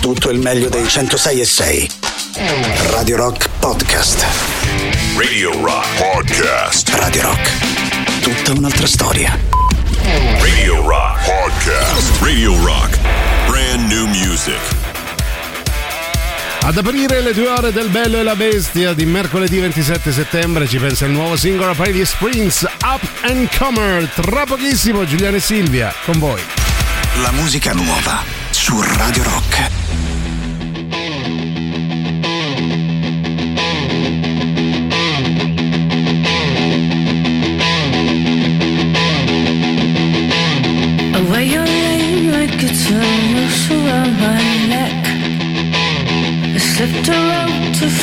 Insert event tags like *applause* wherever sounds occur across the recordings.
tutto il meglio dei 106 e 6. Radio Rock Podcast. Radio Rock Podcast. Radio Rock. Tutta un'altra storia. Radio Rock Podcast. Radio Rock. Brand new music. Ad aprire le due ore del Bello e la Bestia di mercoledì 27 settembre ci pensa il nuovo singolo gli Springs Up and Comer. Tra pochissimo Giuliano e Silvia con voi. La musica nuova su Radio Rock.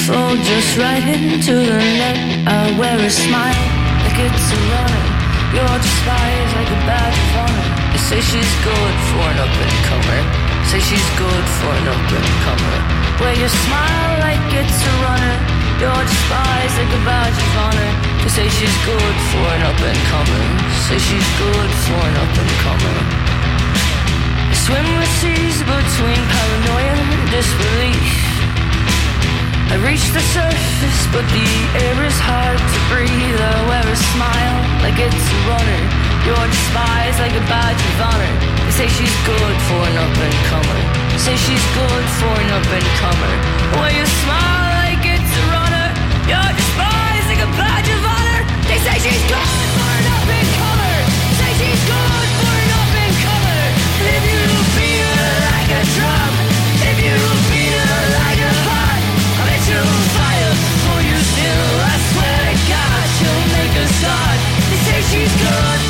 Fall just right into the net. I wear a smile like it's a runner. You're despised like a badge of honor. They say she's good for an up and comer. Say she's good for an up and comer. Wear your smile like it's a runner. You're despised like a badge of honor. They say she's good for an up and comer. Say she's good for an up and comer. Swim the seas between paranoia and disbelief. I reach the surface, but the air is hard to breathe. I wear a smile like it's a runner. You're despised like a badge of honor. They say she's good for an up and comer. Say she's good for an up and comer. Wear your smile like it's a runner. You're despised like a badge of honor. They say she's good for an up and comer. Say she's good for an up and comer. If you her like a drum, You're despised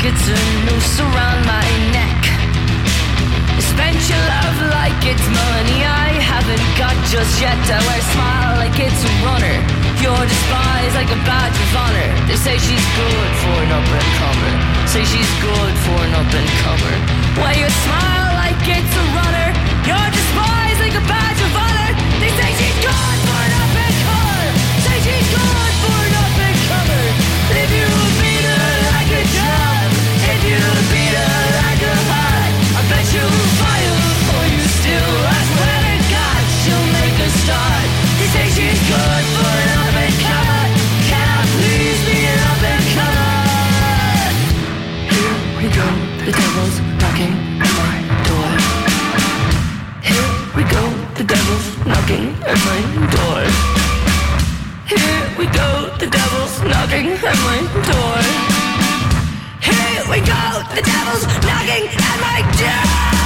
like it's a noose around my neck. Spend your love like it's money I haven't got just yet. I wear a smile like it's a runner. Your despise like a badge of honor. They say she's good for an up and comer. Say she's good for an up and comer. Wear your smile like it's a runner. You're despised like a badge of honor. They say she's good the devil's knocking at my door. Here we go, the devil's knocking at my door. Here we go, the devil's knocking at my door. Here we go, the devil's knocking at my door.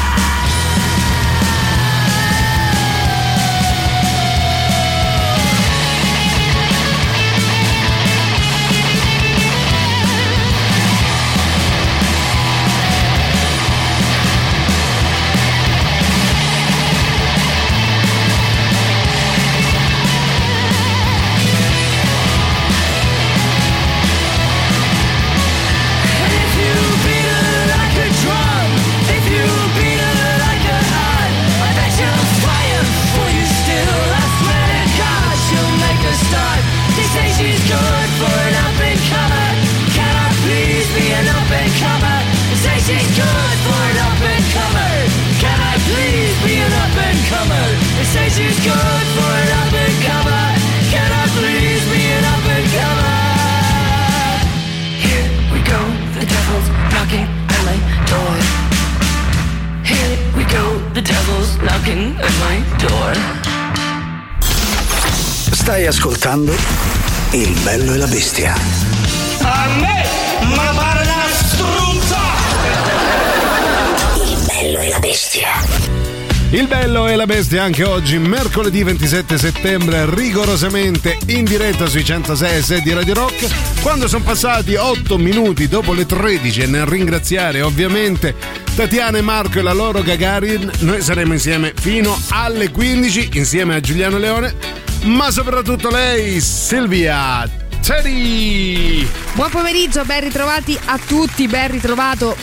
Ascoltando Il bello e la bestia. A me, ma pare una struzza! Il bello e la bestia. Il bello e la bestia anche oggi, mercoledì 27 settembre, rigorosamente in diretta sui 106 e 6 di Radio Rock. Quando sono passati 8 minuti dopo le 13 e nel ringraziare ovviamente Tatiana e Marco e la loro Gagarin, noi saremo insieme fino alle 15 insieme a Giuliano Leone, ma soprattutto lei, Silvia Teddy. Buon pomeriggio, ben ritrovati a tutti, ben ritrovato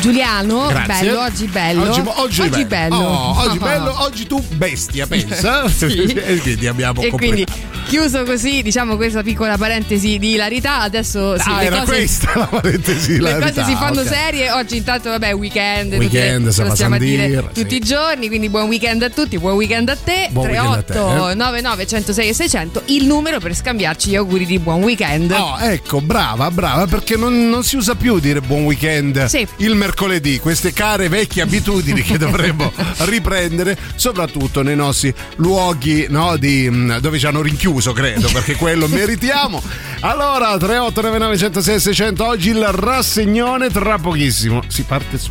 Giuliano, Grazie. bello, oggi bello. Oggi, oggi bello. Oh, oggi Ah. *laughs* bello, oggi tu bestia, pensa. *laughs* Sì. *laughs* e quindi abbiamo E quindi. Chiuso così, diciamo questa piccola parentesi di ilarità, adesso sì, ah, era cose, questa la parentesi. le la cose si fanno ok. serie, oggi intanto vabbè weekend, Weekend, tutte, a dire Sandir, tutti sì. i giorni, quindi buon weekend a tutti, buon weekend a te, Buon weekend a te, 38 eh. 99 106 e 600 il numero per scambiarci gli auguri di buon weekend. No, ecco, brava, brava, perché non, non si usa più dire buon weekend Sì. il mercoledì, queste care vecchie abitudini che *laughs* dovremmo riprendere, soprattutto nei nostri luoghi no, di, mh, dove ci hanno rinchiuso, credo, perché quello meritiamo. Allora, 3899 106 600, oggi il rassegnone tra pochissimo. Si parte su.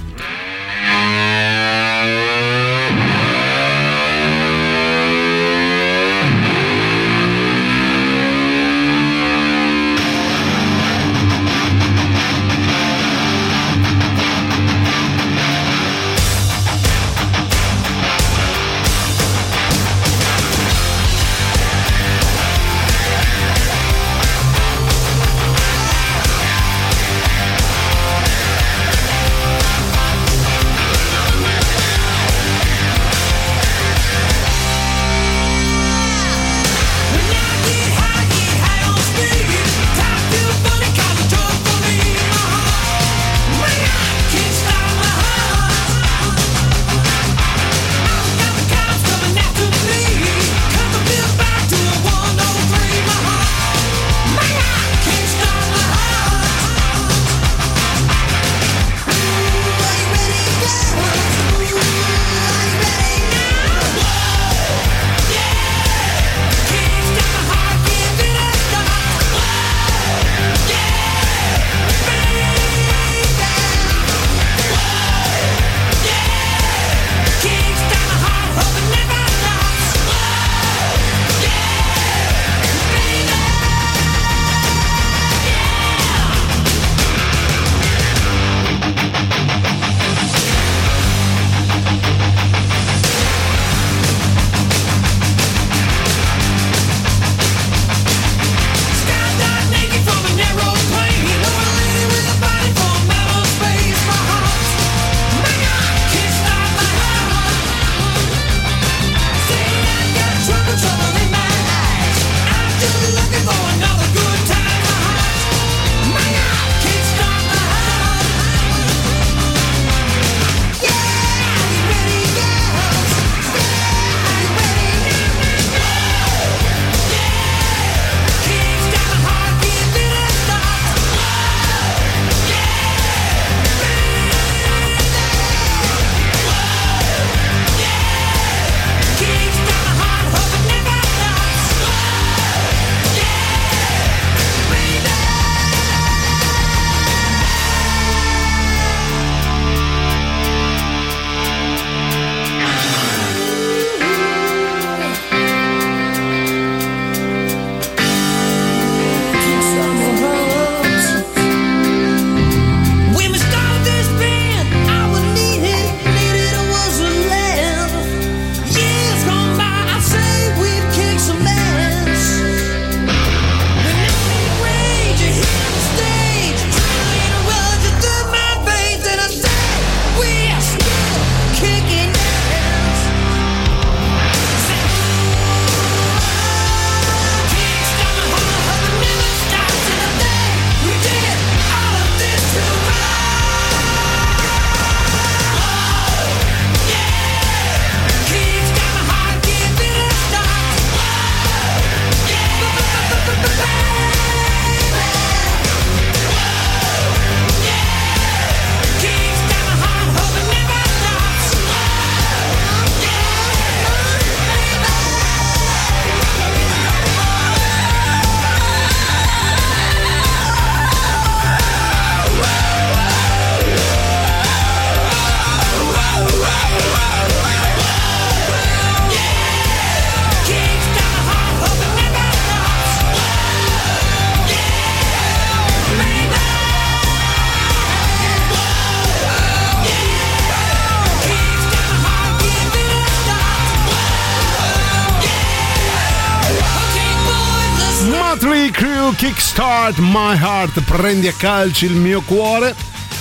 Kickstart My Heart, prendi a calci il mio cuore.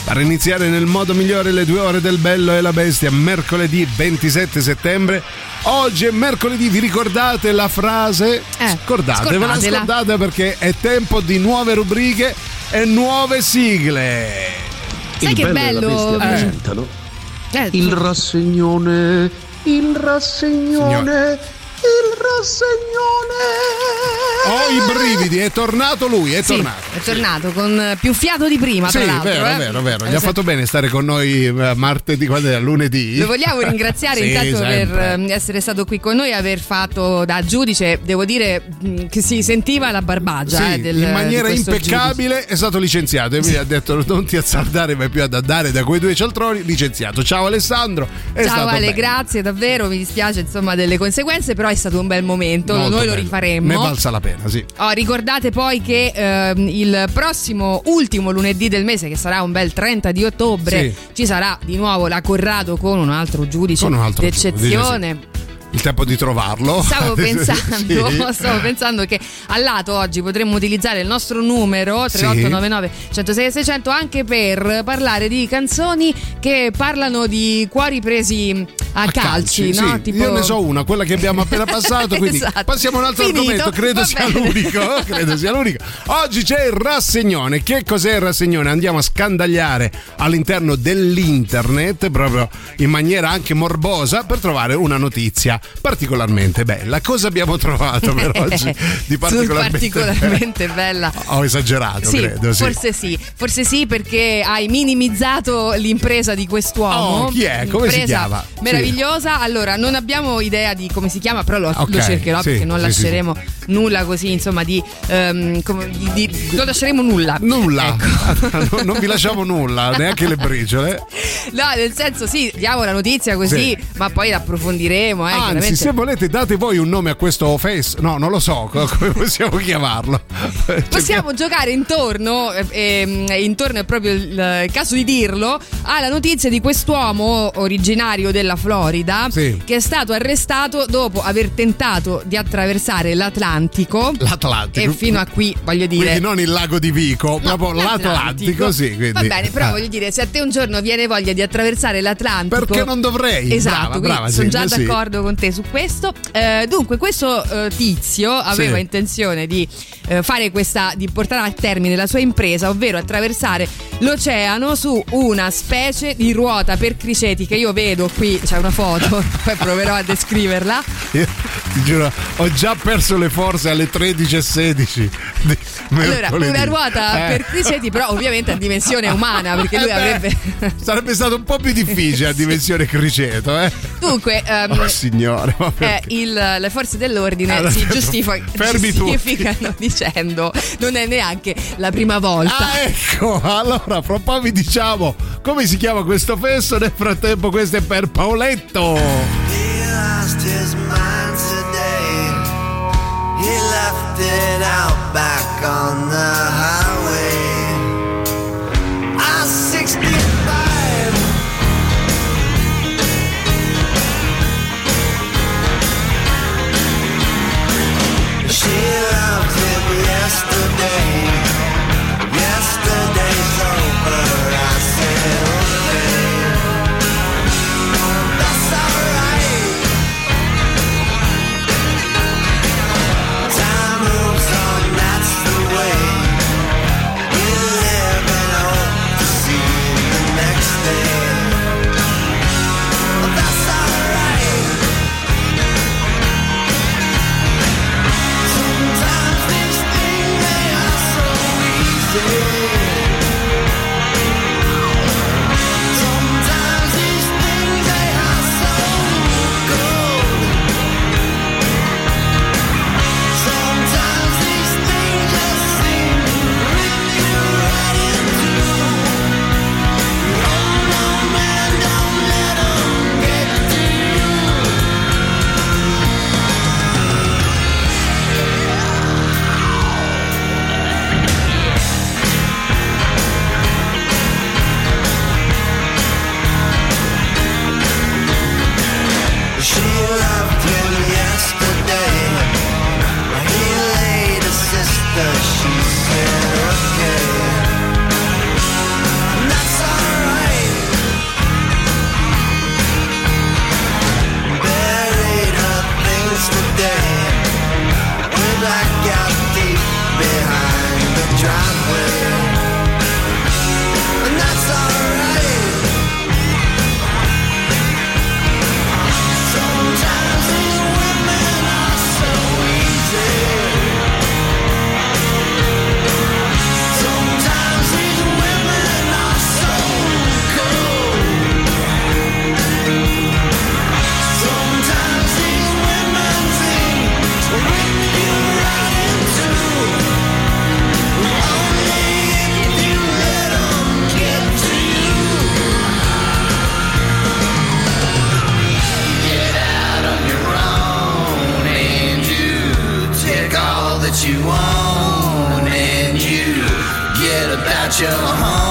Per iniziare nel modo migliore le due ore del bello e la bestia, mercoledì 27 settembre. Oggi è mercoledì, vi ricordate la frase? Eh, Scordatevela, scordate perché è tempo di nuove rubriche e nuove sigle. Sai il che bello, bello? Eh. presentano Eh, il rassegnone, il rassegnone, il rassegnone. Ho i brividi, è tornato lui, è sì, tornato. è tornato con più fiato di prima, Sì, vero, eh. vero, vero. Gli Eh, ha fatto bene stare con noi eh, martedì, quando era lunedì. Lo vogliamo ringraziare *laughs* Sì, intanto per sempre. ehm, essere stato qui con noi e aver fatto da giudice, devo dire mh, che si sentiva la barbagia Sì, eh, del, in maniera impeccabile è stato licenziato e mi ha detto non ti azzardare mai più ad andare da quei due cialtroni licenziato ciao Alessandro giudice. Ciao Ale, bello. grazie davvero, mi dispiace insomma delle conseguenze, però è stato un bel momento, Molto noi lo bello. rifaremmo. ne è valsa la pena sì Oh, ricordate poi che ehm, il prossimo ultimo lunedì del mese, che sarà un bel 30 di ottobre, Sì. ci sarà di nuovo la Corrado con un altro giudice Con un altro d'eccezione. Il tempo di trovarlo Stavo *laughs* pensando, Sì. *laughs* stavo pensando che al lato oggi potremmo utilizzare il nostro numero 3899 106 600 anche per parlare di canzoni che parlano di cuori presi a, A calci, sì. no? Io ne so una, quella che abbiamo appena passato, quindi *laughs* Esatto. passiamo a un altro Finito, argomento, credo sia credo sia l'unico. Oggi c'è il rassegnone. Che cos'è il rassegnone? Andiamo a scandagliare all'interno dell'internet, proprio in maniera anche morbosa, per trovare una notizia particolarmente bella. Cosa abbiamo trovato per *laughs* oggi di particolarmente, particolarmente bella. *laughs* Ho esagerato, Sì, credo, sì. forse sì, forse sì perché hai minimizzato l'impresa di quest'uomo. Oh, chi è? Come si Impresa chiama? Meravigliosa. Allora, non abbiamo idea di come si chiama, però lo, Ok, lo cercherò sì, perché non sì, lasceremo nulla così, insomma, di, ehm, come- di- di- non lasceremo nulla. Nulla, Ecco. *laughs* non, non vi lasciamo nulla, neanche le briciole. No, nel senso sì, diamo la notizia così, Sì. ma poi l'approfondiremo. Eh, Anzi, se volete, date voi un nome a questo face. No, non lo so co- come *laughs* possiamo chiamarlo. Possiamo giocare intorno, eh, intorno è proprio il, il caso di dirlo, alla notizia di quest'uomo originario della Florida Sì. che è stato arrestato dopo aver tentato di attraversare l'Atlantico. L'Atlantico. E fino a qui, voglio dire. Quindi non il lago di Vico, No, proprio l'Atlantico, sì. Quindi. Va bene, però Ah. voglio dire, se a te un giorno viene voglia di attraversare l'Atlantico. Perché non dovrei? Esatto, Brava, brava, sono sì, già sì. d'accordo con te su questo. Eh, dunque, questo eh, tizio aveva Sì. intenzione di eh, fare questa, di portare a termine la sua impresa, ovvero attraversare l'oceano su una specie di ruota per criceti che io vedo qui, c'è una foto, *laughs* poi proverò a descriverla. Io ti giuro, ho già perso le forze alle 13.16. di Allora, una ruota Eh. per criceti, però ovviamente a dimensione umana, perché lui Eh beh, avrebbe. Sarebbe stato un po' più difficile a *laughs* dimensione criceto, eh? Dunque, ehm, Oh, signore, eh, il- le forze dell'ordine Allora, si *laughs* giustifi- fermi tutti. giustificano *laughs* dicendo non è neanche la prima volta. Ah, ecco, allora fra un po' vi diciamo come si chiama questo fesso. Nel frattempo, questo è per Paoletto. He lost his mind. He left it out back on the highway. I 65. She him yesterday. You want and you get about your home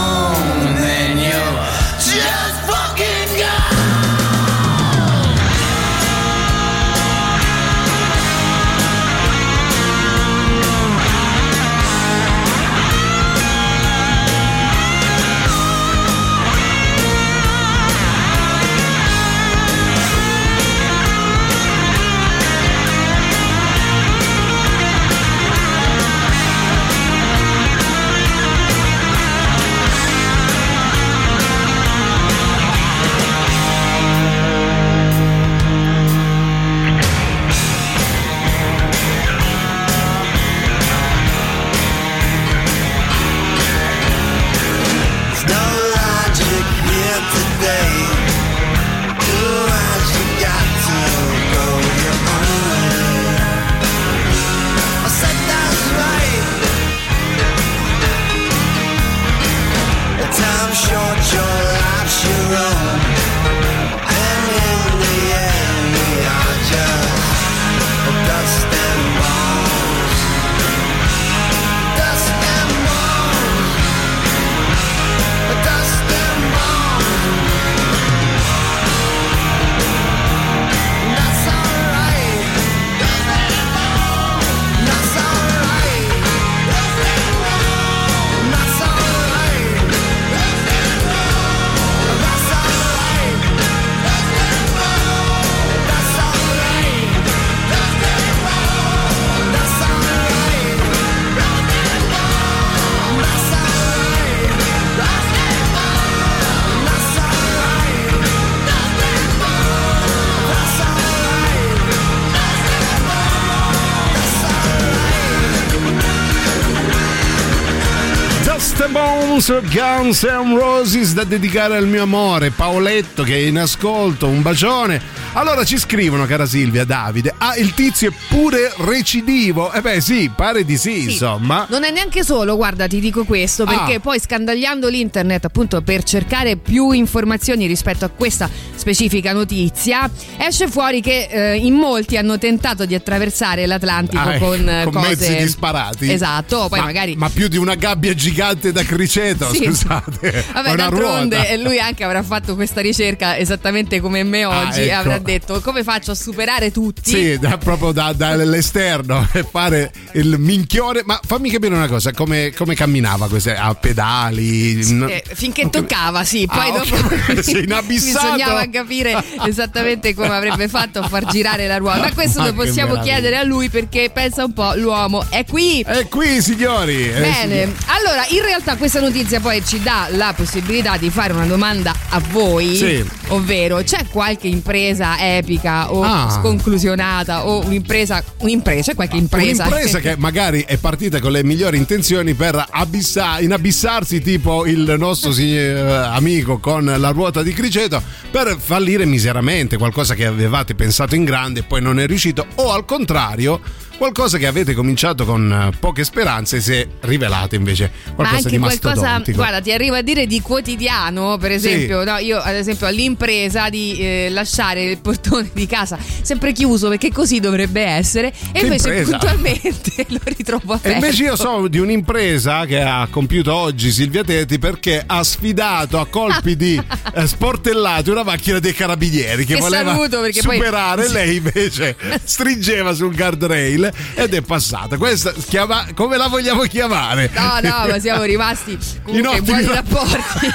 Bones, Guns and Roses da dedicare al mio amore Paoletto che è in ascolto, un bacione. Allora ci scrivono, cara Silvia, Davide, ah il tizio è pure recidivo. E beh sì, pare di sì, Sì. insomma. Non è neanche solo, guarda, ti dico questo, perché Ah. poi scandagliando l'internet appunto per cercare più informazioni rispetto a questa specifica notizia, esce fuori che eh, in molti hanno tentato di attraversare l'Atlantico Ah, eh, con, eh, con cose mezzi disparati. Esatto, poi ma, magari ma più di una gabbia gigante da criceto, Sì. scusate. Vabbè, una d'altronde ruota. eh, lui anche avrà fatto questa ricerca esattamente come me Ah, oggi e ecco. Avrà detto come faccio a superare tutti. Sì, da- proprio da- dall'esterno *laughs* e fare il minchione. Ma fammi capire una cosa: come, come camminava queste, a pedali? N- Eh, finché toccava, sì, poi Ah, dopo ok. *laughs* Sei inabissato. *laughs* bisognava capire esattamente come avrebbe fatto a far girare la ruota. Ma questo Ma lo possiamo meraviglia. chiedere a lui perché pensa un po', l'uomo è qui. È qui, signori. Eh, Bene, signori. allora in realtà questa notizia poi ci dà la possibilità di fare una domanda a voi, Sì. ovvero c'è qualche impresa epica o Ah. sconclusionata o un'impresa, un'impresa, qualche impresa? Un'impresa che magari è partita con le migliori intenzioni per abissa- inabissarsi, tipo il nostro eh, amico con la ruota di criceto, per fallire miseramente, qualcosa che avevate pensato in grande e poi non è riuscito, o al contrario, qualcosa che avete cominciato con eh, poche speranze e si è rivelato invece Ma qualcosa anche di qualcosa, guarda, ti arriva a dire di quotidiano, per esempio, no, io ad esempio all'impresa di eh, lasciare il portone di casa sempre chiuso perché così dovrebbe essere e Che invece impresa? puntualmente *laughs* lo ritrovo aperto. E invece io so di un'impresa che ha compiuto oggi Silvia Tetti perché ha sfidato a colpi di eh, sportellate una macchina dei carabinieri che, Che voleva perché poi- superare, *laughs* lei invece stringeva sul guardrail *laughs* ed è passata. Questa chiama- come la vogliamo chiamare? No, no, ma siamo rimasti *laughs* comunque in buoni rapporti.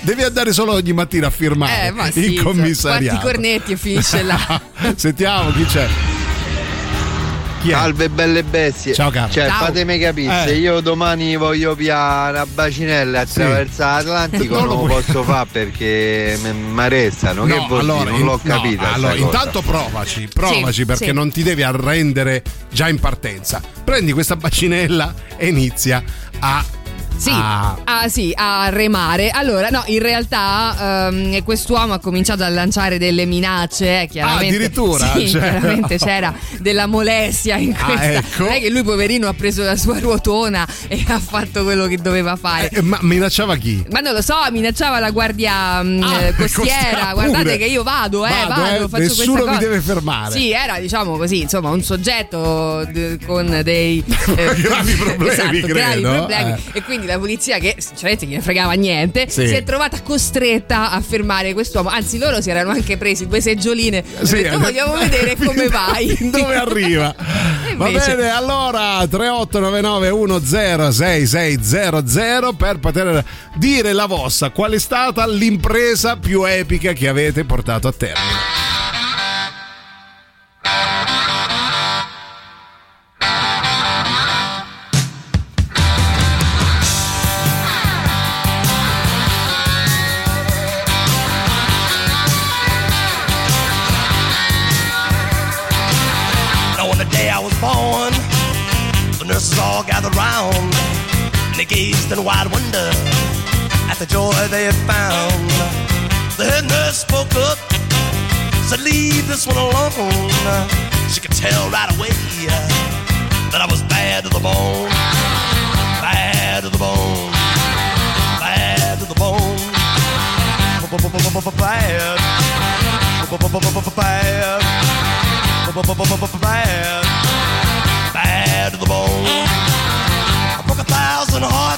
*laughs* Devi andare solo ogni mattina a firmare Eh, ma sì, in commissariato. Quarti cornetti e finisce là. Sentiamo chi c'è. Chi è? Salve belle bestie. Ciao, caro. Cioè, Ciao. fatemi capire, Eh. se io domani voglio piare una bacinella attraverso l'Atlantico Non non, lo lo puoi. posso fare perché mi arrestano. che No, vuol allora, dire? Non in- l'ho no, capita. sta allora, cosa. intanto provaci, provaci Sì, perché sì. non ti devi arrendere già in partenza. Prendi questa bacinella e inizia a Sì, Ah. ah, sì, a remare. Allora, no, in realtà ehm, quest'uomo ha cominciato a lanciare delle minacce. eh, chiaramente, Ah, addirittura? Sì, Cioè, chiaramente no. c'era della molestia in Ah, questa. ecco. Non è che lui, poverino, ha preso la sua ruotona e ha fatto quello che doveva fare. Eh, ma minacciava chi? Ma non lo so, minacciava la guardia mh, Ah, eh, costiera. Guardate che io vado, eh, Vado, vado, eh, faccio nessuno mi deve fermare. Sì, era diciamo così, insomma, un soggetto d- con dei *laughs* eh, Gravi problemi, *laughs* esatto, gravi credo, problemi. eh. E quindi la polizia, che sinceramente gliene fregava niente, Sì. si è trovata costretta a fermare quest'uomo. Anzi, loro si erano anche presi due seggioline. Sì, detto, vogliamo vedere *laughs* come vai. *laughs* Dove arriva? *laughs* Va bene, allora 3899 106600 per poter dire la vostra. Qual è stata l'impresa più epica che avete portato a termine? Gazed in wide wonder at the joy they had found. The head nurse spoke up, said, Leave this one alone. She could tell right away that I was bad to the bone, bad to the bone, bad to the bone, bad, bad, bad, bad to the bone. I broke a thousand hearts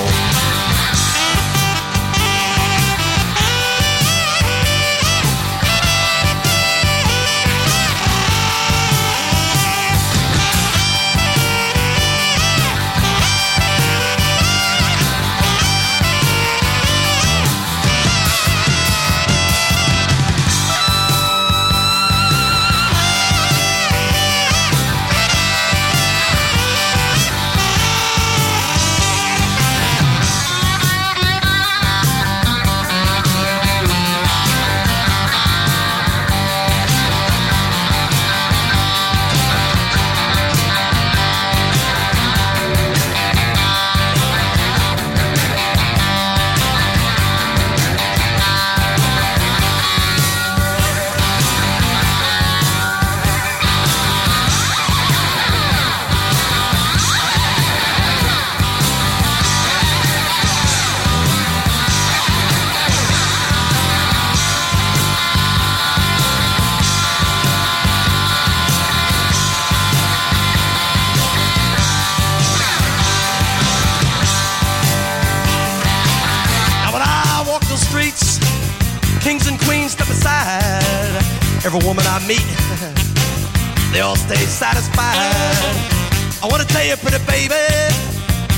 I wanna tell you, pretty baby,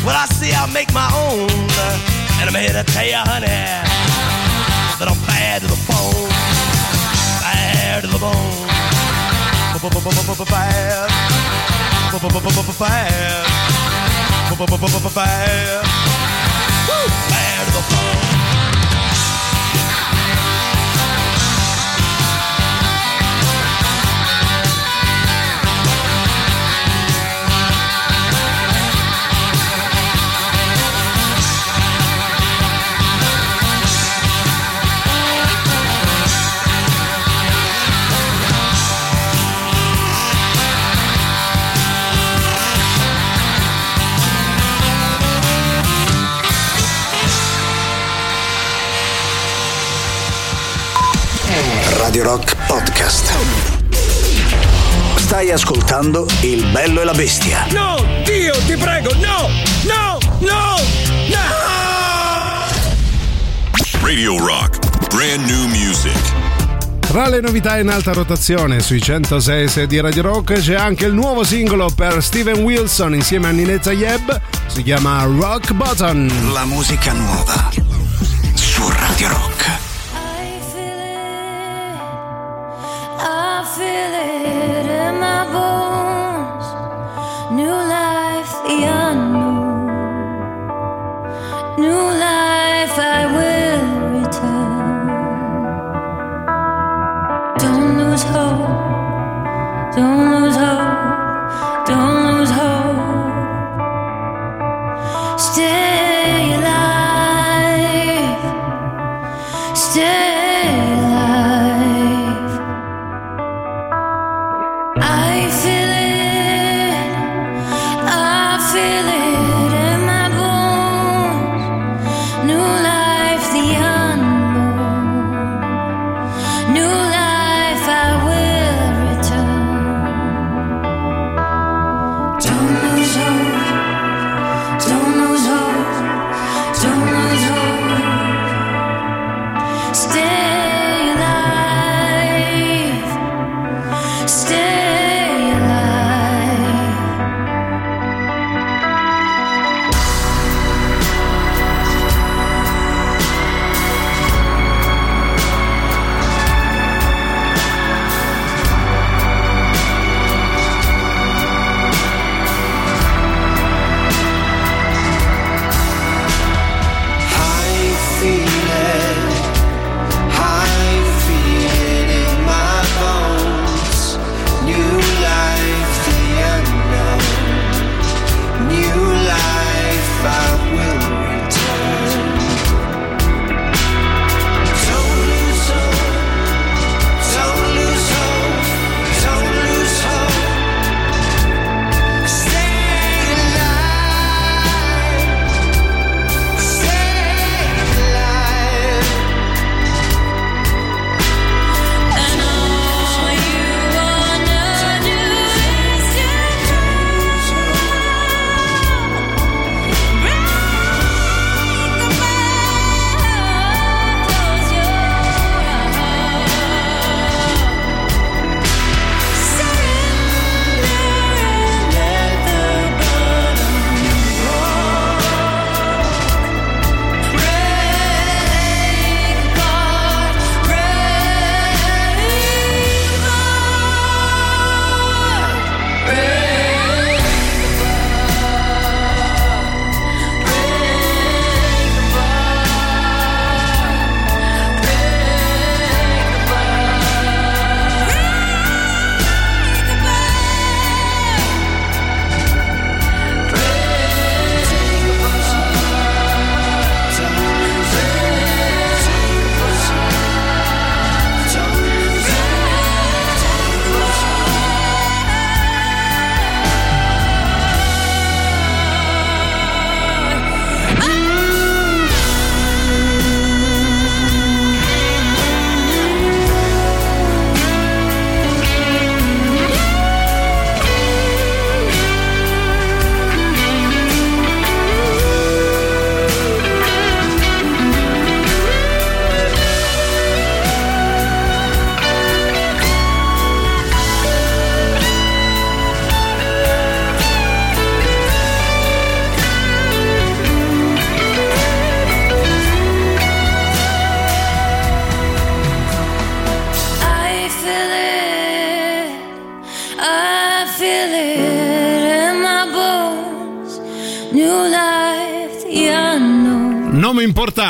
what I see I make my own, and I'm here to tell you, honey, that I'm bad to the bone, bad to the bone, bad, bad, bad, bad to the bone. Radio Rock Podcast. Stai ascoltando Il bello e la bestia. No, Dio, ti prego, no! No! No! No! Radio Rock, brand new music. Tra le novità in alta rotazione sui 106 di Radio Rock c'è anche il nuovo singolo per Steven Wilson insieme a Ninetta Yeb, si chiama Rock Button. La musica nuova su Radio Rock.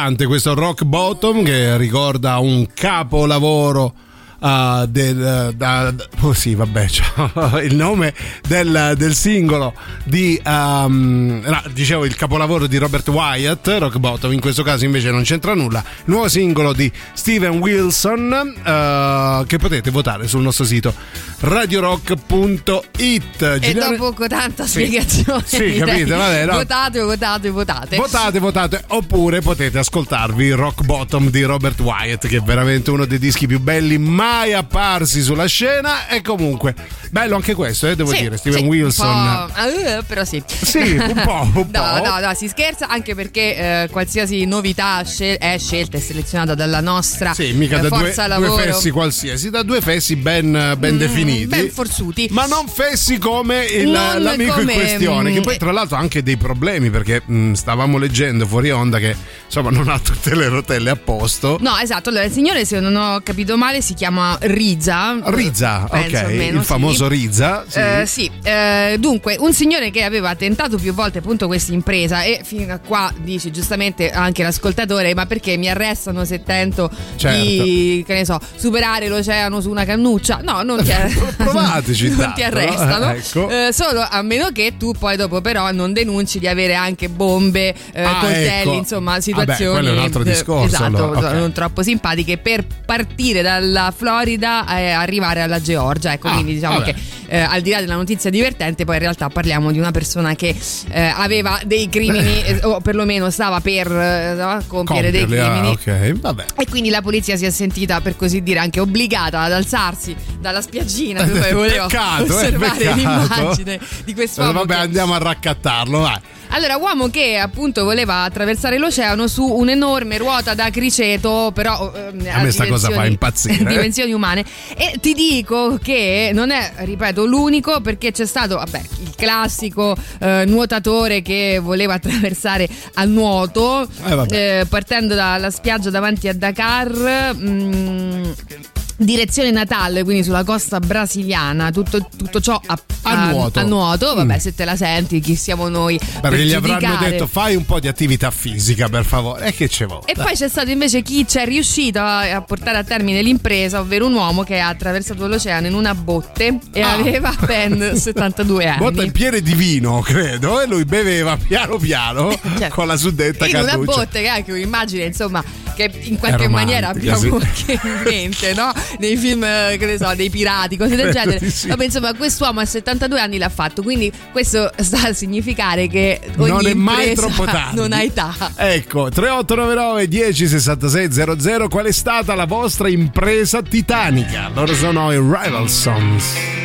Importante questo Rock Bottom che ricorda un capolavoro. uh, del, da- da- oh sì, vabbè, *laughs* il nome del, del singolo di, um, no, dicevo, il capolavoro di Robert Wyatt, Rock Bottom, in questo caso invece non c'entra nulla. Nuovo singolo di Steven Wilson uh, che potete votare sul nostro sito radiorock.it. E dopo tanta Sì. spiegazione, Sì, di capite, vabbè, no. votate, votate, votate. Votate, votate, oppure potete ascoltarvi Rock Bottom di Robert Wyatt, che è veramente uno dei dischi più belli mai apparsi sulla scena. E comunque, bello anche questo, eh, devo Sì, dire. Steven sì, Wilson. eh, però sì. Sì, un po', un *laughs* no, po'. no, no, si scherza anche perché eh, qualsiasi novità scel- è scelta e selezionata dalla nostra Sì, mica eh, da due, forza due lavoro. fessi qualsiasi, da due fessi ben, ben definiti. Mm, ben forzuti. Ma non fessi come il- Non l'amico come, in questione, mm, che poi tra l'altro ha anche dei problemi perché mh, stavamo leggendo fuori onda che insomma non ha tutte le rotelle a posto. No, esatto. Allora, il signore, se non ho capito male, si chiama Riza. Riza, Penso ok, almeno, il sì. famoso Riza. Sì. Eh, sì, eh, dunque un signore che aveva tentato più volte appunto questa impresa e fino a qua dice giustamente anche l'ascoltatore ma perché mi arrestano se tento di, che ne so, superare l'oceano su una cannuccia? No, non *laughs* ti, Provateci non intanto, ti arrestano, no? Ecco. Eh, solo a meno che tu poi dopo però non denunci di avere anche bombe, eh, Ah, coltelli, ecco. insomma Vabbè, situazioni quello è un altro eh, discorso, esatto, allora, ok. non troppo simpatiche per partire dalla Florida e arrivare alla Georgia. Ecco, Ah, quindi diciamo vabbè. che eh, al di là della notizia divertente, poi in realtà parliamo di una persona che eh, aveva dei crimini, eh, o perlomeno stava per eh, compiere dei Compierli, ah, crimini. ok, vabbè. E quindi la polizia si è sentita, per così dire, anche obbligata ad alzarsi dalla spiaggina dove voleva Peccato, eh, osservare peccato. l'immagine di quest'uomo. Eh, Vabbè, che- andiamo a raccattarlo, vai. allora, uomo che appunto voleva attraversare l'oceano su un'enorme ruota da criceto, però ehm, A me sta cosa fa impazzire, eh. *laughs* dimensioni umane. E ti dico che non è, ripeto, l'unico perché c'è stato, vabbè, il classico eh, nuotatore che voleva attraversare a nuoto, Eh, eh, partendo dalla spiaggia davanti a Dakar. mm, Direzione Natale, quindi sulla costa brasiliana, tutto, tutto ciò a, A nuoto. a nuoto. Vabbè, Mm. se te la senti, chi siamo noi? Perché gli avranno giudicare. detto fai un po' di attività fisica per favore. E che ce vuole? E poi c'è stato invece chi ci è riuscito a, a portare a termine l'impresa, ovvero un uomo che ha attraversato l'oceano in una botte e Ah. aveva ben *laughs* 72 anni. Botta il piede di vino, credo, e lui beveva piano piano Certo. con la suddetta in una cannuccia. botte che è anche un'immagine insomma che in qualche maniera abbiamo sì. *laughs* anche in mente no? Nei film eh, che ne so dei pirati cose del Credo *laughs* genere sì. Vabbè, insomma quest'uomo a 72 anni l'ha fatto quindi questo *laughs* sta a significare che ogni non è mai troppo tardi. *laughs* non ha età Ecco, 3899 10 66 00, qual è stata la vostra impresa titanica? Loro sono i Rival Sons.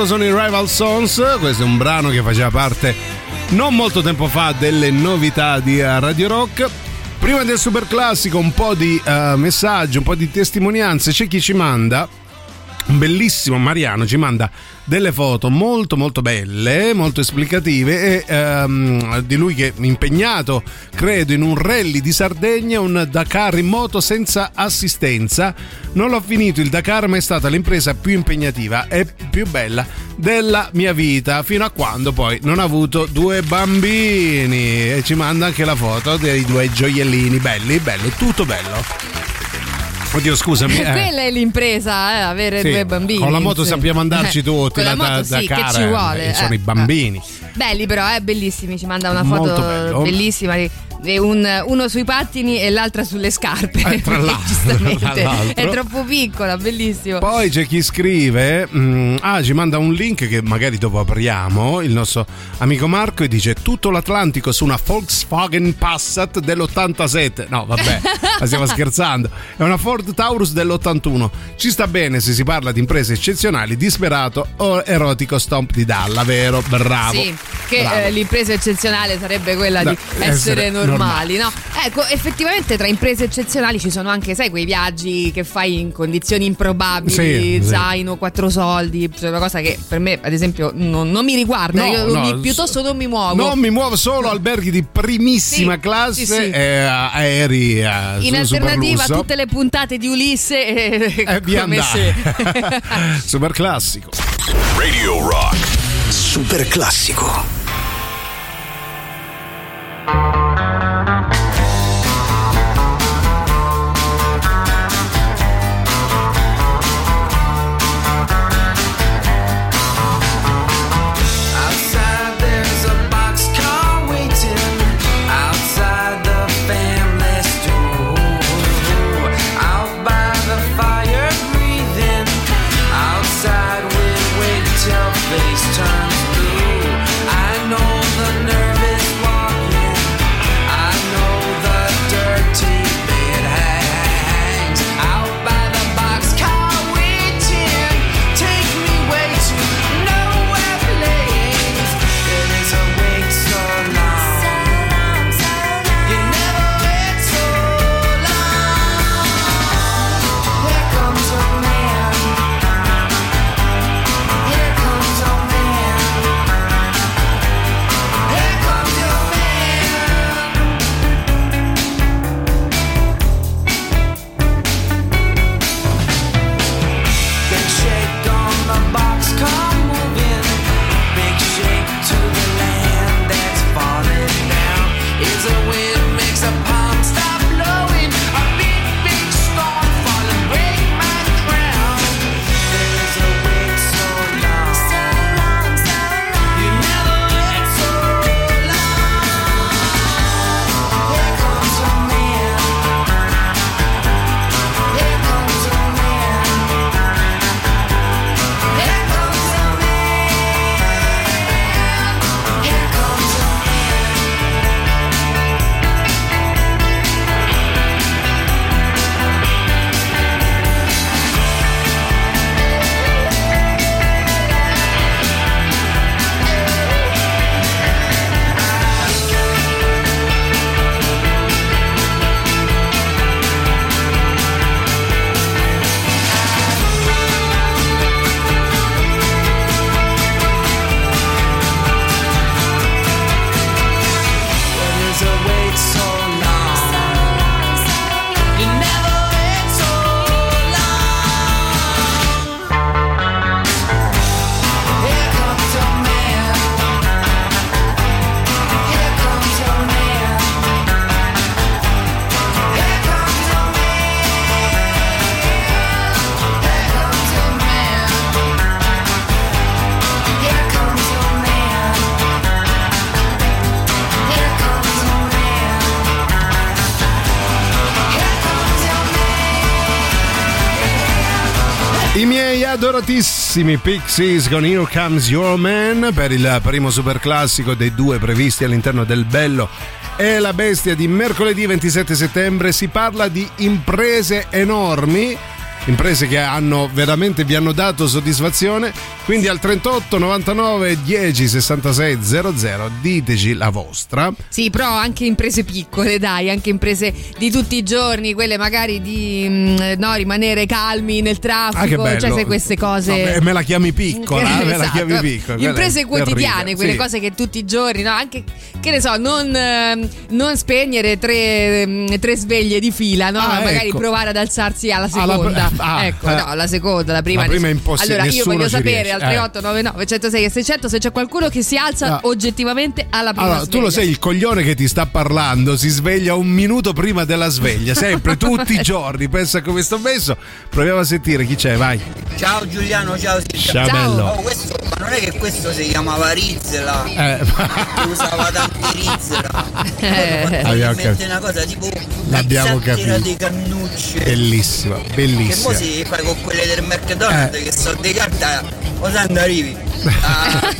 Loro sono i Rival Sons. Questo è un brano che faceva parte non molto tempo fa delle novità di eh, Radio Rock. Prima del super classico, un po' di eh, messaggi, un po' di testimonianze. C'è chi ci manda. Un bellissimo Mariano ci manda delle foto molto molto belle, molto esplicative e ehm, di lui che è impegnato, credo, in un rally di Sardegna, un Dakar in moto senza assistenza. Non l'ho finito il Dakar, ma è stata l'impresa più impegnativa e più bella della mia vita, fino a quando poi non ho avuto due bambini. E ci manda anche la foto dei due gioiellini, belli, bello, tutto bello. Oddio, scusami. *laughs* eh. Quella è l'impresa, eh, avere Sì, due bambini. Con la moto sì. sappiamo andarci tutti Con la da, da, moto da sì, che cara, ci vuole. eh, sono eh. i bambini. Belli però, eh, bellissimi, ci manda una Molto foto bello. bellissima. di- un- uno sui pattini e l'altra sulle scarpe. Eh, tra *laughs* l'altro, Giustamente. tra. È troppo piccola, bellissimo. Poi c'è chi scrive, mm, ah, ci manda un link che magari dopo apriamo, il nostro amico Marco, e dice tutto l'Atlantico su una Volkswagen Passat dell'87. No, vabbè, *laughs* ma stiamo scherzando. È una Ford Taurus dell'81. Ci sta bene se si parla di imprese eccezionali, disperato o erotico stomp di Dalla, vero? Bravo. Sì, che bravo. eh, l'impresa eccezionale sarebbe quella Da- di essere, essere normali, no? Ecco, effettivamente tra imprese eccezionali ci sono anche, sai, quei viaggi che fai in condizioni improbabili, Sì, sì. zaino, quattro soldi, cioè una cosa che per me, ad esempio, non, non mi riguarda. No, Io no, mi- piuttosto non mi muovo. Non mi muovo solo alberghi di primissima Sì, classe sì, sì. e aerei eh, in alternativa a tutte le puntate di Ulisse eh, Eh, via come se *laughs* Super classico. Radio Rock. Super classico. Adoratissimi Pixies con Here Comes Your Man per il primo super classico dei due previsti all'interno del Bello e la Bestia di mercoledì 27 settembre. Si parla di imprese enormi. Imprese che hanno veramente vi hanno dato soddisfazione. Quindi al 38 99 10 66 00 diteci la vostra. Sì, però anche imprese piccole, dai, anche imprese di tutti i giorni, quelle magari di mm, no, rimanere calmi nel Ah, traffico, bello. cioè sai queste cose. Vabbè, me la chiami piccola, eh, *laughs* me la Esatto. chiami piccola. Imprese quotidiane, quelle Sì. cose che tutti i giorni, no? Anche che ne so, non, ehm, non spegnere tre, ehm, tre sveglie di fila, no? Ah, Ma magari ecco. provare ad alzarsi alla Alla seconda. *laughs* ah, ecco, eh. no, la seconda, la prima. La prima è impossibile, Allora, io voglio sapere riesce, al eh. 3899 106 e 600 se c'è qualcuno che si alza Ah. oggettivamente alla prima Allora, tu lo sveglia. sai, il coglione che ti sta parlando si sveglia un minuto prima della sveglia, sempre, tutti i *laughs* giorni. Pensa come sto messo. Proviamo a sentire chi c'è, vai. Ciao Giuliano, ciao. Ciao, Ciao. Oh, questo, ma non è che questo si chiamava Rizzela. Eh, usava tanti Rizzela. Eh. *laughs* Abbiamo Mette capito. una cosa tipo L'abbiamo capito. di cannucce. Bellissima, mo bellissima. si fai con quelle del McDonald's Eh. che sono di carta. Quando arrivi? Ah,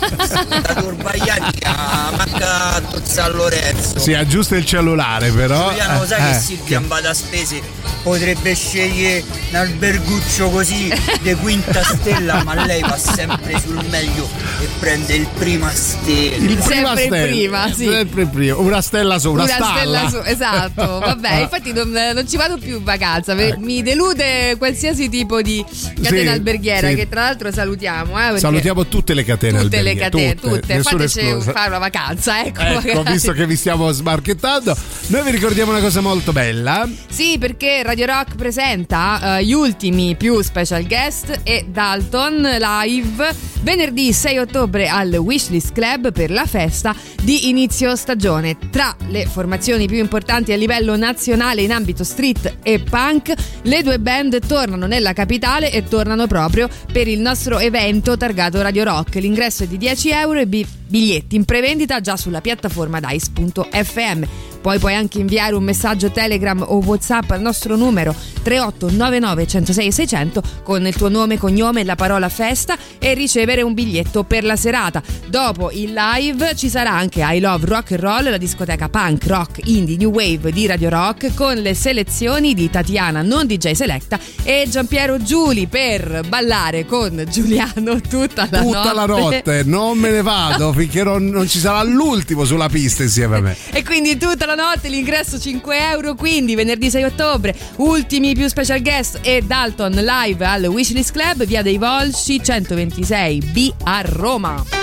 da Turbagliati a Macca a San Lorenzo. Si aggiusta il cellulare, però. Giuliano, lo sai Eh, che eh, Silvia in bada a spese potrebbe scegliere un alberguccio così di quinta stella, ma lei va sempre sul meglio e prende il prima stella. il prima Sempre stella, prima, sì. Sempre prima. Una stella su, una, stella su, esatto. *laughs* Vabbè, infatti non, non ci vado più in vacanza. per- Mi delude qualsiasi tipo di catena Sì, alberghiera. sì. Che tra l'altro salutiamo. Eh, Salutiamo tutte le catene tutte le alberghiere, catene, tutte. nessuna Fateci esclusa. fare una vacanza, ecco. Ecco, visto che vi stiamo smarchettando, noi vi ricordiamo una cosa molto bella. Sì, perché Radio Rock presenta eh, gli ultimi più special guest e Dalton live venerdì 6 ottobre al Wishlist Club per la festa di inizio stagione. Tra le formazioni più importanti a livello nazionale in ambito street e punk, le due band tornano nella capitale e tornano proprio per il nostro evento targato Radio Rock. L'ingresso è di 10 euro e bi- biglietti in prevendita già sulla piattaforma dice.fm. Poi puoi anche inviare un messaggio Telegram o WhatsApp al nostro numero 3899 106 600 con il tuo nome, cognome e la parola festa e ricevere un biglietto per la serata. Dopo il live ci sarà anche I Love Rock and Roll, la discoteca punk, rock, indie, new wave di Radio Rock con le selezioni di Tatiana non DJ Selecta e Giampiero Giuli per ballare con Giuliano tutta la Tutta la notte, non me ne vado *laughs* finché non, non ci sarà l'ultimo sulla pista insieme a me. E quindi tutta la notte l'ingresso 5 euro, quindi venerdì 6 ottobre, ultimi più special guest e Dalton live al Wishlist Club, via dei Volsci 126B a Roma.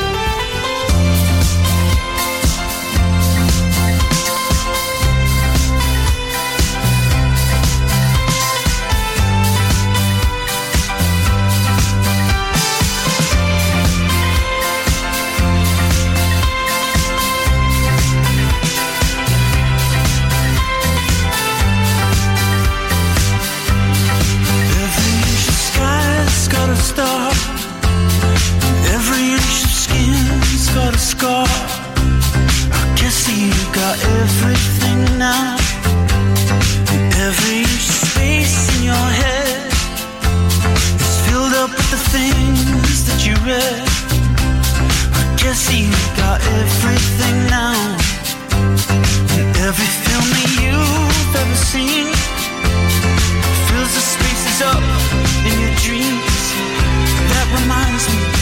Everything now. Every space in your head is filled up with the things that you read. I guess you got everything now. And every film you've ever seen fills the spaces up in your dreams. That reminds me.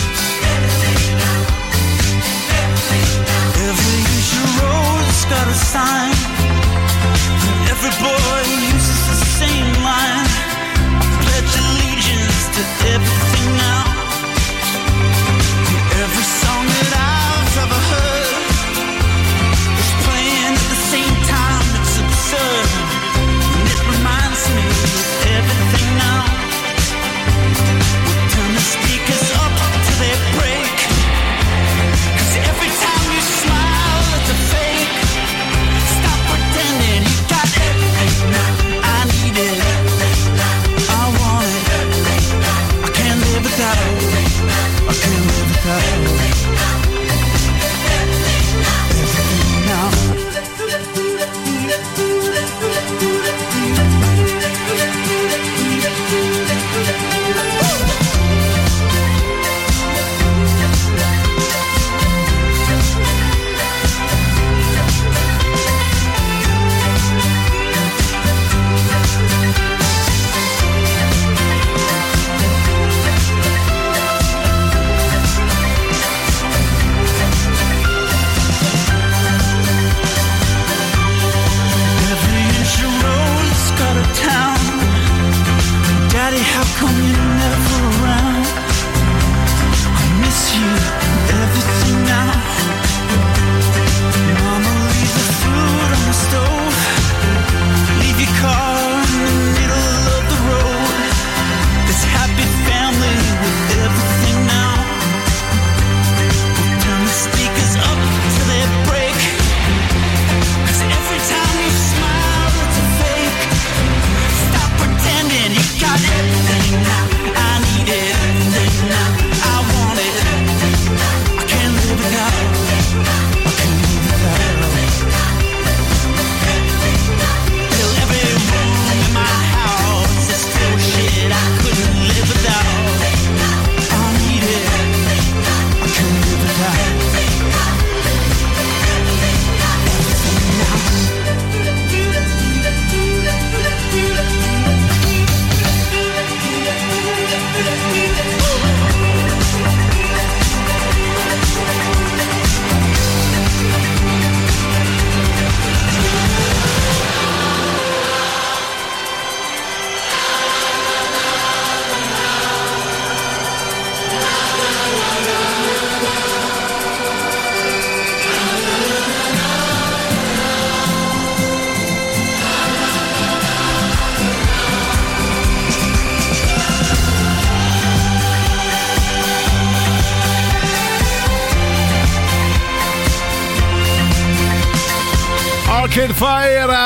Got a sign. And every boy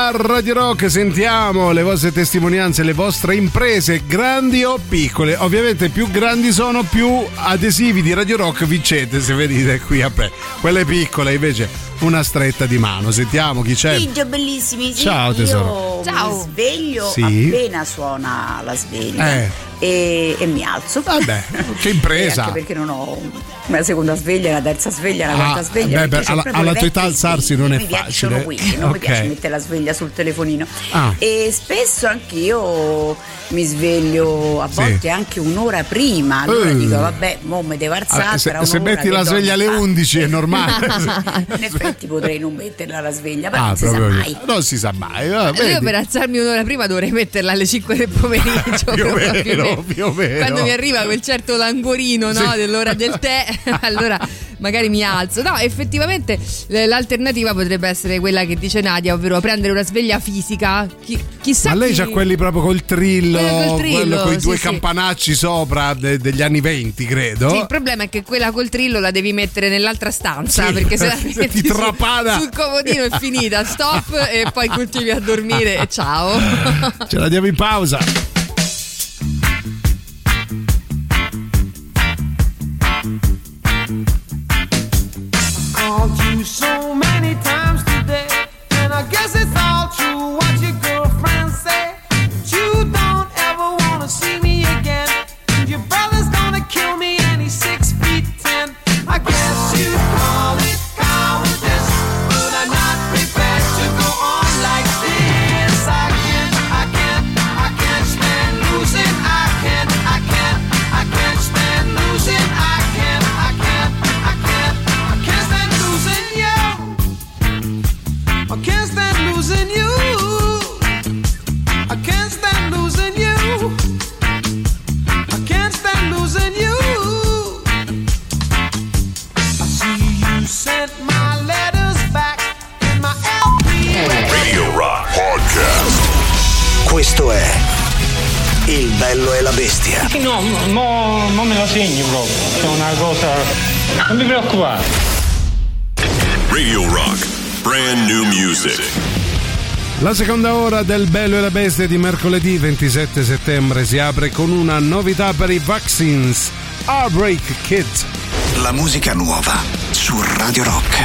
a Radio Rock sentiamo le vostre testimonianze, le vostre imprese grandi o piccole. Ovviamente più grandi sono, più adesivi di Radio Rock vincete se venite qui a me. Quelle piccole invece una stretta di mano. Sentiamo chi c'è. Figlio bellissimi, sì, Ciao, tesoro. Io mi sveglio Sì. appena suona la sveglia Eh. E, e mi alzo. Vabbè, *laughs* che impresa. Anche perché non ho una seconda sveglia, una terza sveglia, una Ah, quarta sveglia. beh, beh, alla- alla tua età alzarsi non è mi facile. quindi, non mi Ok. piace mettere la sveglia sul telefonino. Ah. E spesso anch'io mi sveglio a Sì. volte anche un'ora prima. Allora Eh. dico, vabbè, mo mi devo alzare. Allora, se, se metti la sveglia alle dormo. 11 è normale. *laughs* In effetti potrei non metterla la sveglia, però ah, non si mai. non si sa mai. va, Io per alzarmi un'ora prima dovrei metterla alle 5 del pomeriggio. *laughs* più meno, più o meno. Quando mi arriva quel certo languorino no, Sì. dell'ora del tè, *laughs* allora magari mi alzo. No, effettivamente l'alternativa potrebbe essere quella che dice Nadia, ovvero prendere una sveglia fisica. Chi- chissà Ma lei chi- c'ha quelli proprio col trillo, Quello col trillo, con i sì, due sì. campanacci sopra de- degli anni 20, credo. Sì, il problema è che quella col trillo la devi mettere nell'altra stanza Sì, perché se *laughs* la ti *laughs* metti su- trapana. sul comodino è finita, stop e poi continui a dormire e ciao. Ce la diamo in pausa. La seconda ora del Bello e la Bestia di mercoledì 27 settembre si apre con una novità per i Vaccines, Heartbreak Kid. La musica nuova su Radio Rock.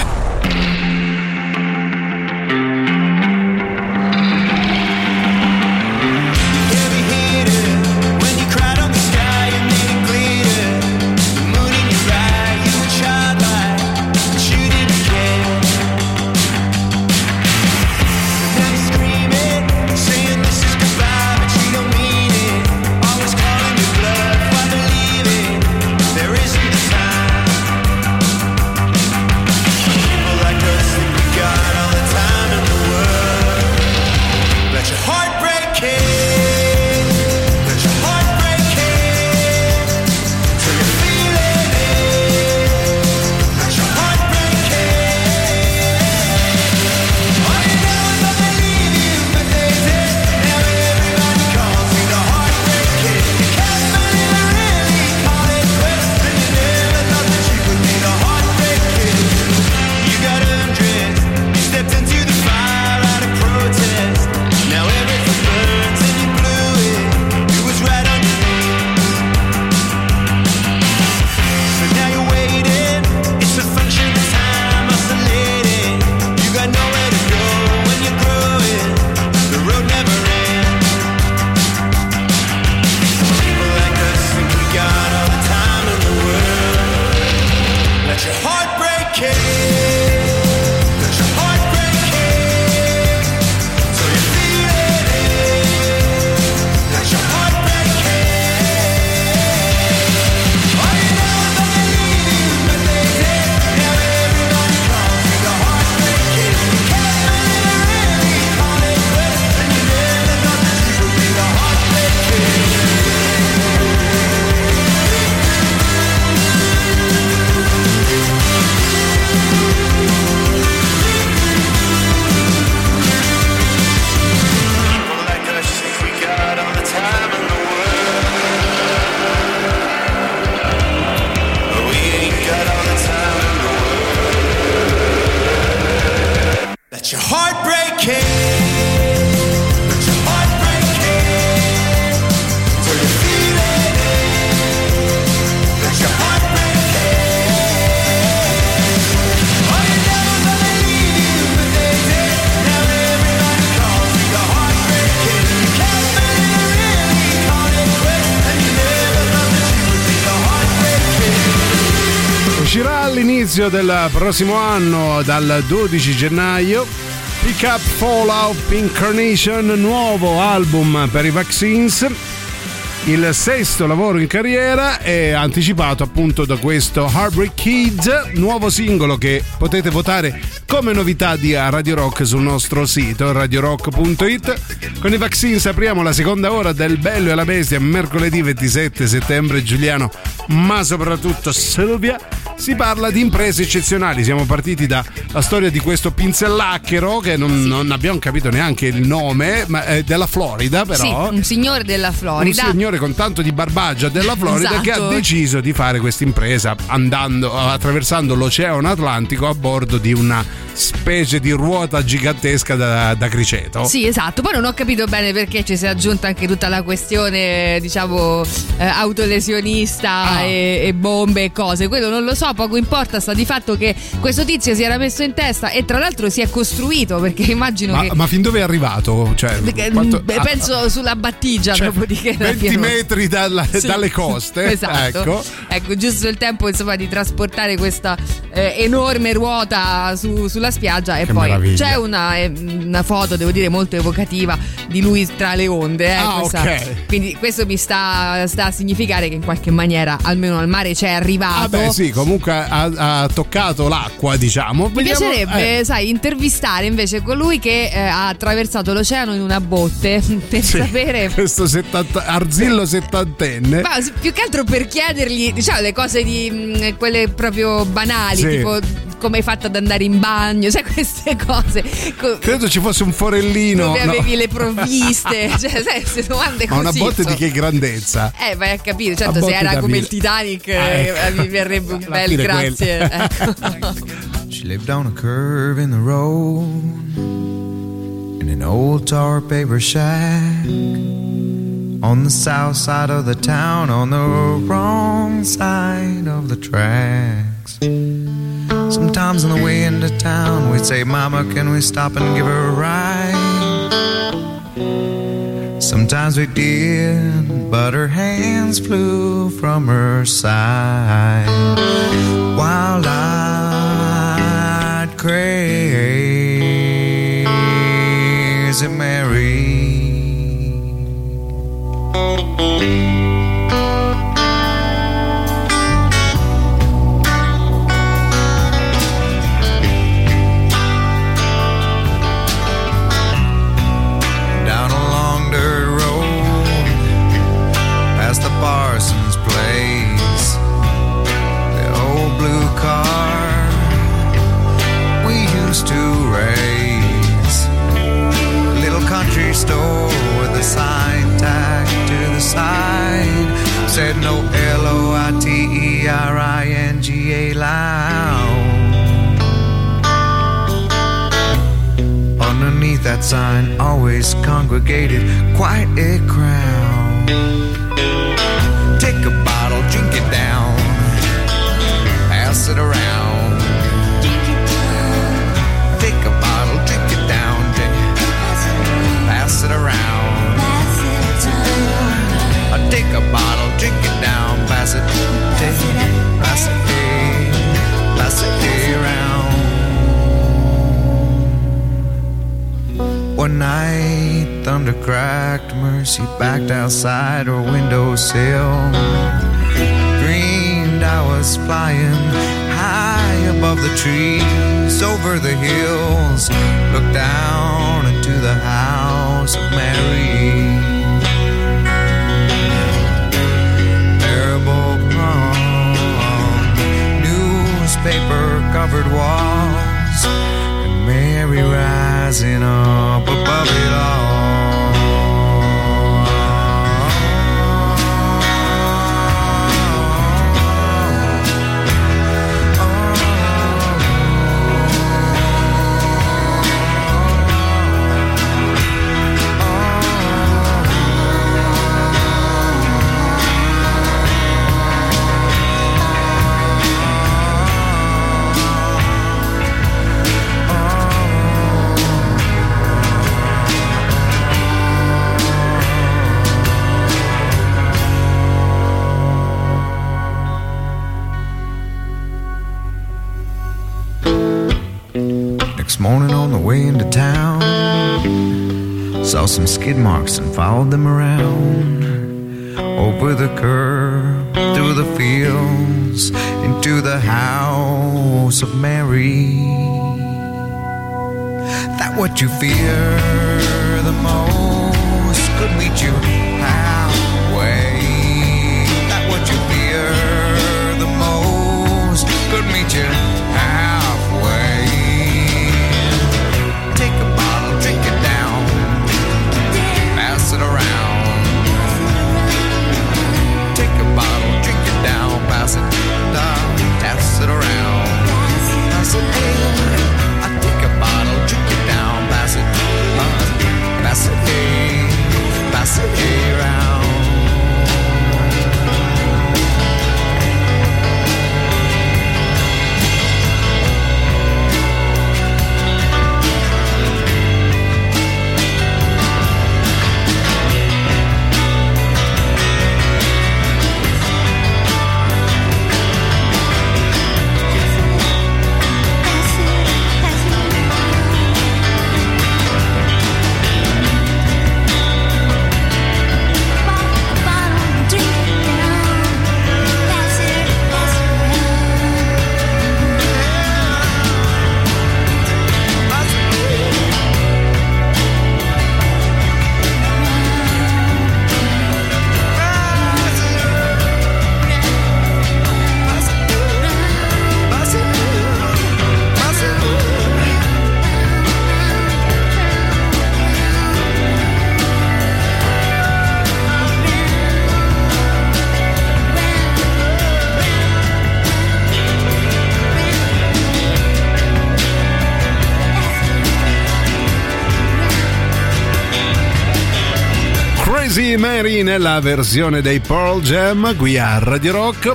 Prossimo anno, dal 12 gennaio, Pick Up Fallout Incarnation, nuovo album per i Vaccines. Il sesto lavoro in carriera è anticipato appunto da questo Heartbreak Kids, nuovo singolo che potete votare come novità di Radio Rock sul nostro sito radiorock.it. Con i Vaccines apriamo la seconda ora del Bello e la Bestia mercoledì 27 settembre. Giuliano, ma soprattutto Silvia, si parla di imprese eccezionali. Siamo partiti dalla storia di questo pinzellacchero che non, non abbiamo capito neanche il nome, ma è della Florida però. Sì, un signore della Florida. Un signore con tanto di barbagia della Florida che ha Esatto. deciso di fare questa impresa andando, attraversando l'Oceano Atlantico a bordo di una specie di ruota gigantesca da, da criceto. Sì, esatto. Poi non ho capito bene perché ci si è aggiunta anche tutta la questione, diciamo, eh, autolesionista Ah. e, e bombe e cose. Quello non lo so, poco importa. Sta di fatto che questo tizio si era messo in testa e tra l'altro si è costruito perché immagino Ma, che. ma fin dove è arrivato? Cioè, Perché, quanto- beh, ah, penso sulla battigia, cioè, dopodiché la 20 pieno- metri dalla- *laughs* Sì. dalle coste. *laughs* Esatto. Ecco. Ecco, giusto il tempo insomma di trasportare questa eh, enorme ruota su- sulla spiaggia e Che poi meraviglia. c'è una, eh, una foto, devo dire, molto evocativa di lui tra le onde. eh, Ah, questa- ok. Quindi questo mi sta, sta a significare che in qualche maniera almeno al mare c'è arrivato. Ah beh sì, comunque ha, ha toccato l'acqua, diciamo. Mi Vediamo- piacerebbe, eh, sai, intervistare invece colui che eh, ha attraversato l'oceano in una botte *laughs* per sì, sapere questo 70 Arzillo settantenne. Ma più che altro per chiedergli, diciamo, le cose di mh, quelle proprio banali, Sì. tipo come hai fatto ad andare in bagno, sai, queste cose. Co- Credo ci fosse un forellino. dove no. avevi le provviste, *laughs* cioè, sai, queste domande Ma così. una botte di che grandezza? Eh, vai a capire, certo, A se era come mille. il Titanic, Ah, eh, ecco. mi verrebbe un bel grazie. *laughs* Ecco. She lived on a curve in the road in an old tar paper shack on the south side of the town, on the wrong side of the tracks. Sometimes on the way into town, we'd say, Mama, can we stop and give her a ride? Sometimes we did, but her hands flew from her side. While I'd crazy Mary. That sign always congregated quite a crowd. Take a bottle, drink it down, pass it around. Take a bottle, drink it down, drink, it, pass it around. I take a bottle, drink it down, pass it, One night, thunder cracked, Mercy backed outside her windowsill. Dreamed I was flying high above the trees, over the hills. Looked down into the house of Mary. Prom, newspaper covered walls, and Mary rising up above it all. Skid marks and followed them around. Over the curb, through the fields, into the house of Mary. That what you fear the most could meet you Mary nella versione dei Pearl Jam qui a Radio Rock.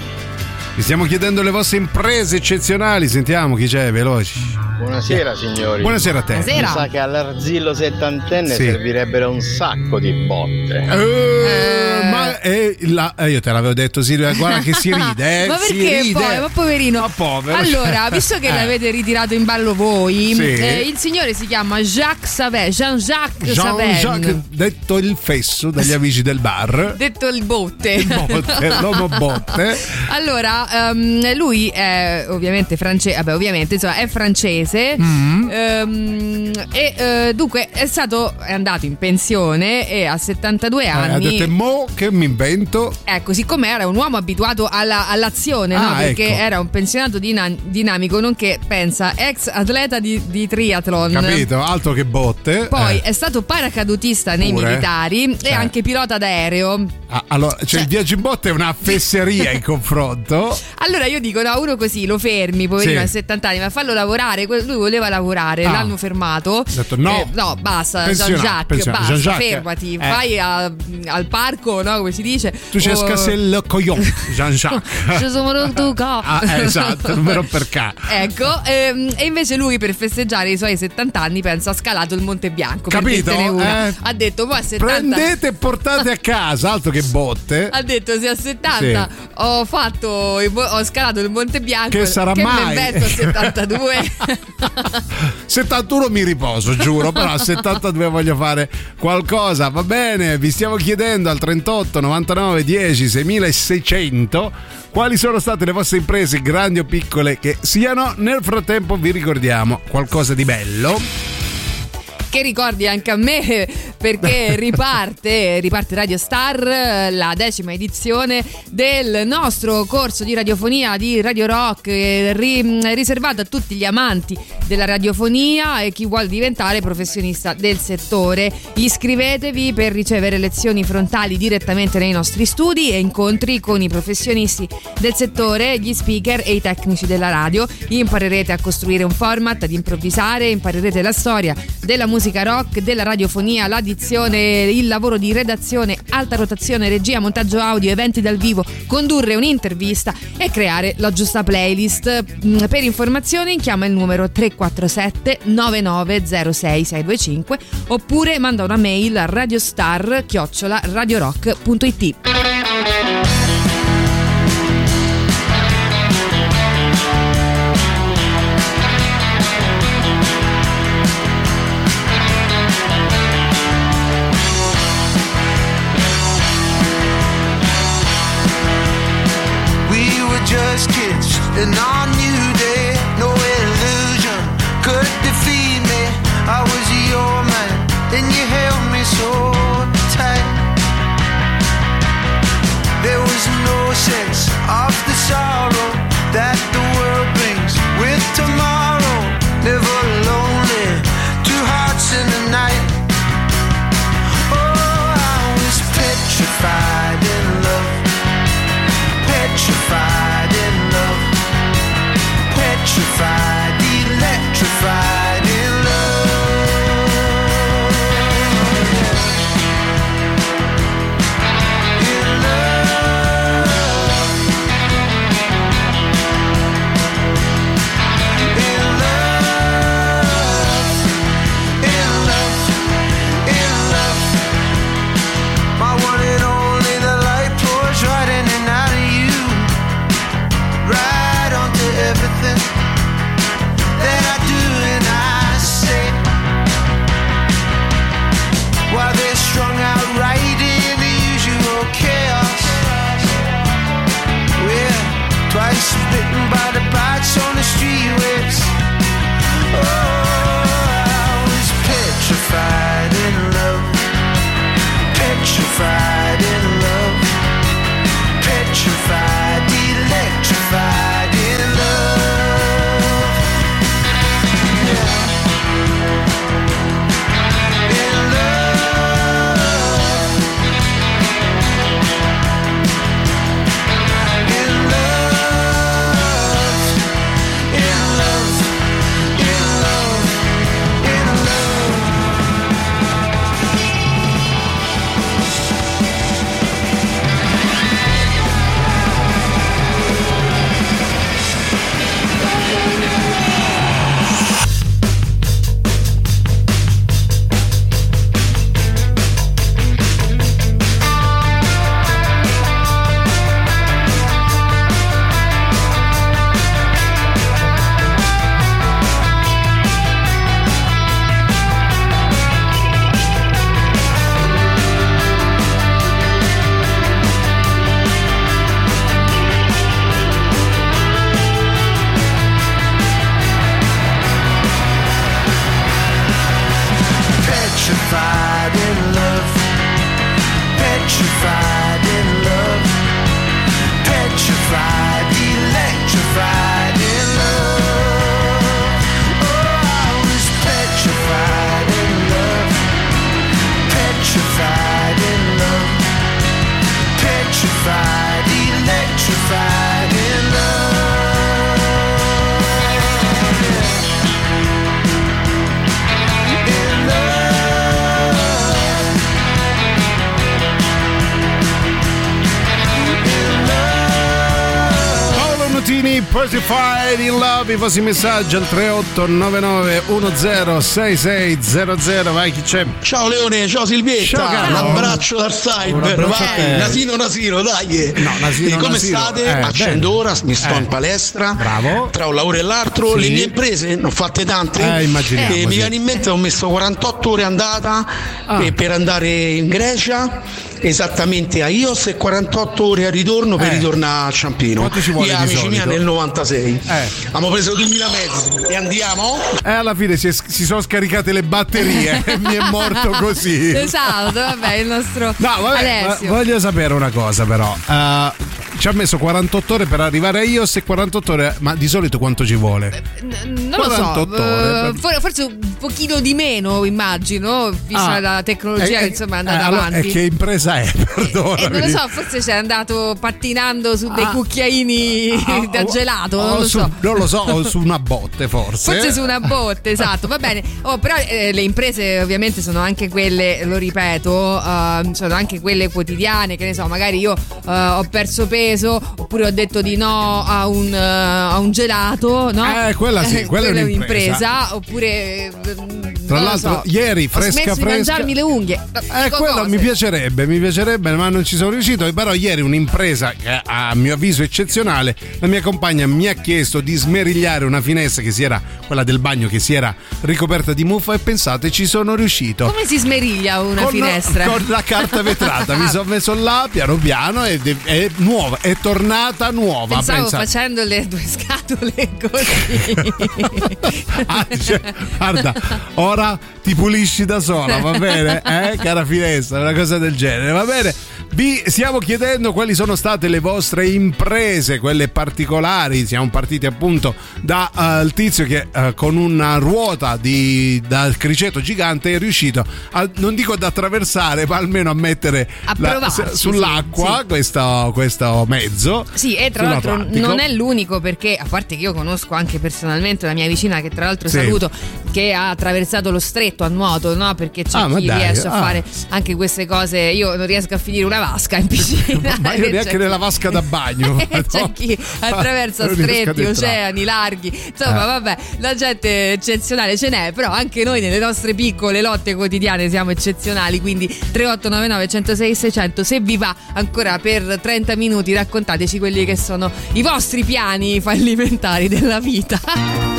Vi stiamo chiedendo le vostre imprese eccezionali. Sentiamo chi c'è, veloci. Buonasera signori. Buonasera a te. Mi sa che all'arzillo settantenne Sì. servirebbero un sacco di botte. Eh, ma eh, la- eh, io te l'avevo detto Silvia, guarda che si ride, *laughs* eh, ma si perché ride. poi? Ma poverino. povero. Allora, visto che *laughs* Eh. l'avete ritirato in ballo voi, Sì. eh, il signore si chiama Jacques Savin, Jean-Jacques Jean-Jacques, Savin. detto il fesso dagli amici del bar. *laughs* Detto il botte. Il botte, l'uomo botte. *laughs* Allora, ehm, lui è ovviamente francese, vabbè, ovviamente, insomma, è francese. Mm. ehm, e eh, dunque è stato è andato in pensione e a 72 Eh, ha anni detto, "E mo che mi invento? Ecco, siccome era un uomo abituato alla- all'azione, no? Ah, perché ecco. era un pensionato dina- dinamico, nonché, pensa, ex atleta di, di triathlon. Capito? Altro che botte. Poi Eh. è stato paracadutista nei Pure? militari e Eh. anche pilota d'aereo. Ah, allora, cioè, il viaggio in botte è una fesseria in *laughs* confronto. Allora io dico, no, uno così lo fermi, poverino Sì. a 70 anni, ma fallo lavorare. Lui voleva lavorare, Ah. l'hanno fermato. Ha detto, no. Eh, no, basta, Jean-Jacques, basta, Jean-Jacques, fermati, eh. vai a- al parco, no, come si dice. Tu c'è Oh, scassel coglion, *laughs* Jean-Jacques. Ci sono rotto. Ah, eh, esatto, numero per K. *laughs* Ecco, ehm, e invece lui per festeggiare i suoi 70 anni pensa ha scalato il Monte Bianco. Capito? Eh. Ha detto, ma a 70 Prendete e portate a casa, altro che botte. *laughs* ha detto se a 70 ho fatto ho scalato il Monte Bianco Che sarà che mai? a 72 71 *laughs* mi riposo, giuro, però a 72 voglio fare qualcosa. Va bene, vi stiamo chiedendo al 38 99 10 6600 quali sono state le vostre imprese, grandi o piccole che siano. Nel frattempo vi ricordiamo qualcosa di bello. Che ricordi anche a me perché *laughs* riparte, riparte Radio Star la decima edizione del nostro corso di radiofonia di Radio Rock eh, ri- riservato a tutti gli amanti della radiofonia e chi vuole diventare professionista del settore. Iscrivetevi per ricevere lezioni frontali direttamente nei nostri studi e incontri con i professionisti del settore, gli speaker e i tecnici della radio. Imparerete a costruire un format, ad improvvisare, imparerete la storia della musica rock, della radiofonia, l'addizione, il lavoro di redazione, alta rotazione, regia, montaggio audio, eventi dal vivo, condurre un'intervista e creare la giusta playlist. Mm, Per informazioni chiama il numero 347 9906 625 oppure manda una mail a radiostar i vostri messaggi al 3899 106600. Vai, chi c'è? Ciao Leone, ciao Silvietta, Ciao, caro. un abbraccio dal cyber, vai. Nasino Nasino, dai. No, Nasino, E come Nasino. state? Eh, Accendo bene. ora, mi sto Eh. in palestra. Bravo. Tra un lavoro e l'altro, Sì. le mie imprese, ne ho fatte tante. Eh, immaginiamo, E mi viene in mente, ho messo 48 ore andata Ah. eh, per andare in Grecia. Esattamente a Ios e 48 ore a ritorno per Eh. ritornare a Ciampino. Quanto ci vuole Io, amici miei solito? nel 96. Eh. Abbiamo preso 2000 mezzi e andiamo? E alla fine si, è- si sono scaricate le batterie e *laughs* mi è morto così. Esatto, vabbè, il nostro No, vabbè, voglio sapere una cosa però. Eh, ci ha messo 48 ore per arrivare a Ios e 48 ore, ma di solito quanto ci vuole? N- non lo so, 48 ore. eh, for- forse un pochino di meno, immagino, vista Ah. la tecnologia Eh, che insomma è andata eh, allora, avanti. E che impresa è? *laughs* Perdonami. E non lo so, forse c'è andato pattinando su dei Ah. cucchiaini Ah, *laughs* da o- gelato, o non lo su- so. non lo so, su una botte forse. Forse su una botte, esatto, va bene. Oh, però eh, le imprese ovviamente sono anche quelle, lo ripeto, eh, sono anche quelle quotidiane, che ne so, magari io eh, ho perso peso oppure ho detto di no a un, eh, a un gelato, no? Eh, quella sì, quella è un'impresa. un'impresa. Oppure... eh, Tra non lo l'altro, so, ieri ho fresca smesso di fresca. mangiarmi le unghie. Eh, quello mi piacerebbe, mi piacerebbe, ma non ci sono riuscito. Però ieri un'impresa che a mio avviso eccezionale, la mia compagna mi ha chiesto di smerigliare una finestra che si era, quella del bagno che si era ricoperta di muffa e pensate ci sono riuscito. Come si smeriglia una Con- finestra? Con la carta vetrata, mi *laughs* sono messo là piano piano ed è, è nuova, è tornata nuova. Pensavo pensate. facendo le due scatole così. *laughs* Ah, cioè, guarda, ora ti pulisci da sola, va bene? Eh, cara finestra, una cosa del genere, va bene? Vi stiamo chiedendo quali sono state le vostre imprese, quelle particolari. Siamo partiti appunto dal tizio che eh, con una ruota di, dal criceto gigante è riuscito, a, non dico ad attraversare, ma almeno a mettere A la- provarci, sull'acqua sì, sì. Questo, questo mezzo. Sì, e tra l'altro non è l'unico perché, a parte che io conosco anche personalmente una mia vicina che tra l'altro Sì. saluto, che ha attraversato lo stretto a nuoto, no? Perché c'è Ah, chi dai, riesce a ah. fare anche queste cose. Io non riesco a finire una vasca in piscina. *laughs* Ma io neanche nella vasca da bagno. *laughs* c'è chi attraversa stretti, oceani, larghi. Insomma, Eh. vabbè, la gente eccezionale ce n'è, però anche noi nelle nostre piccole lotte quotidiane siamo eccezionali. Quindi 3899 106 600, se vi va ancora per 30 minuti, raccontateci quelli che sono i vostri piani fallimentari della vita. *laughs*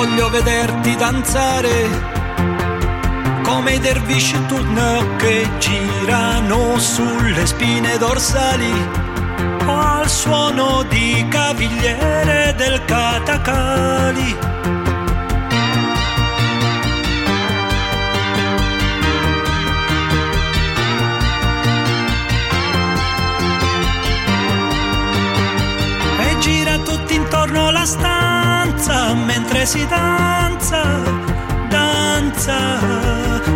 Voglio vederti danzare come i dervisci turno che girano sulle spine dorsali al suono di cavigliere del catacali. E gira tutto intorno la stanza mentre si danza, danza.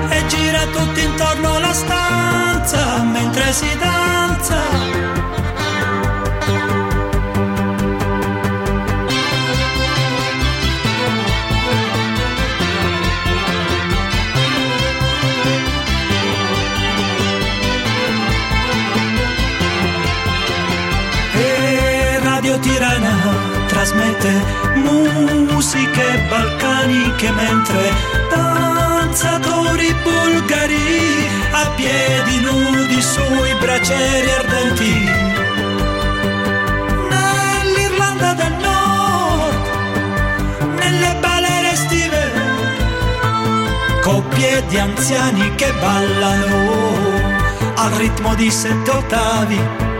E gira tutto intorno la stanza mentre si danza. E trasmette musiche balcaniche mentre danzatori bulgari a piedi nudi sui bracieri ardenti. Nell'Irlanda del Nord, nelle balere estive, coppie di anziani che ballano al ritmo di sette ottavi.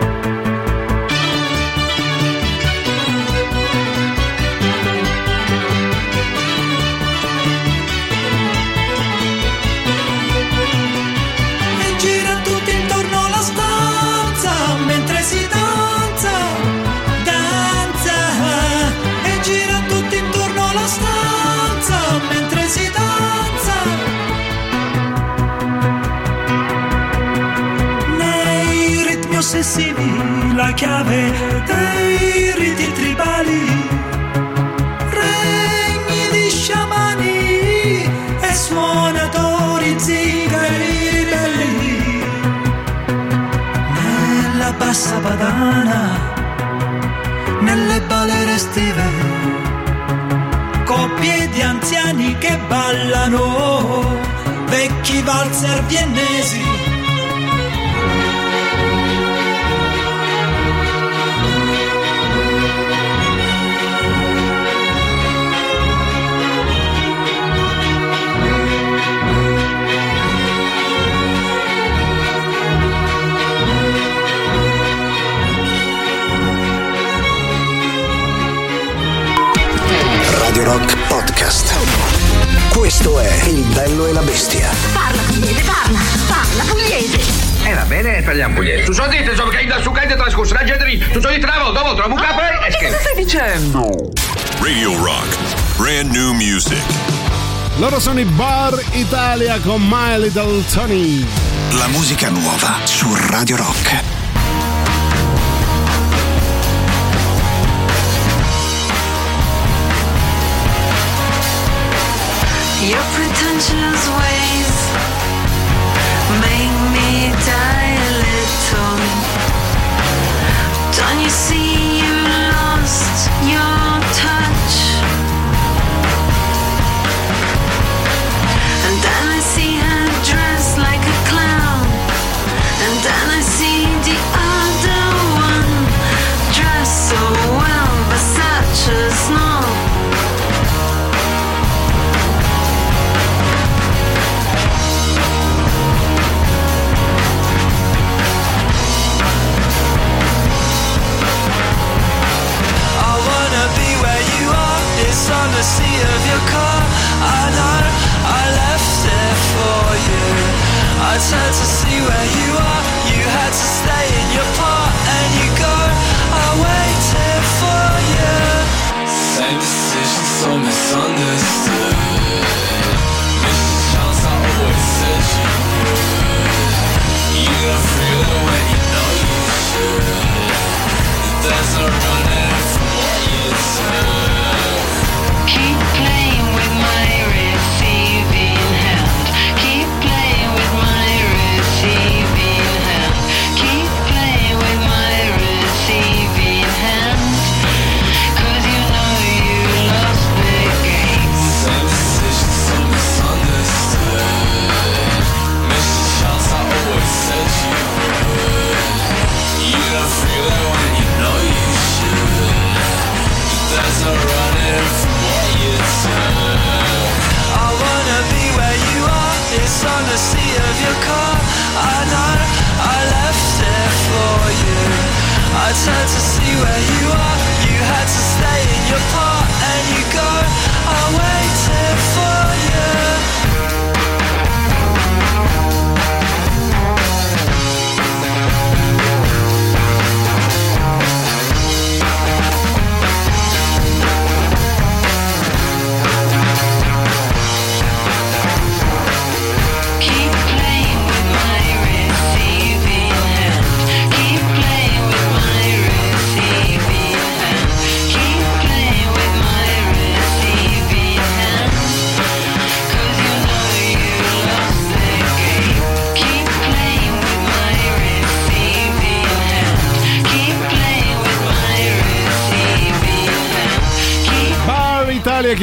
Sogni ossessivi, la chiave dei riti tribali, regni di sciamani e suonatori zingari ribelli. Nella bassa padana, nelle balere estive, coppie di anziani che ballano, vecchi valzer viennesi. Radio Rock Podcast. Questo è Il bello e la bestia. Parla pugliese, parla, parla pugliese. Eh va bene, parliamo pugliese. Tu so dite, insomma, che da su cade trascorso la gente lì. Tu so dite, dopo, dopo, trovo un capo e scherzo. stai dicendo? Radio Rock. Brand new music. Loro sono i Bar Italia con My Little Tony. La musica nuova su Radio Rock. Your pretentious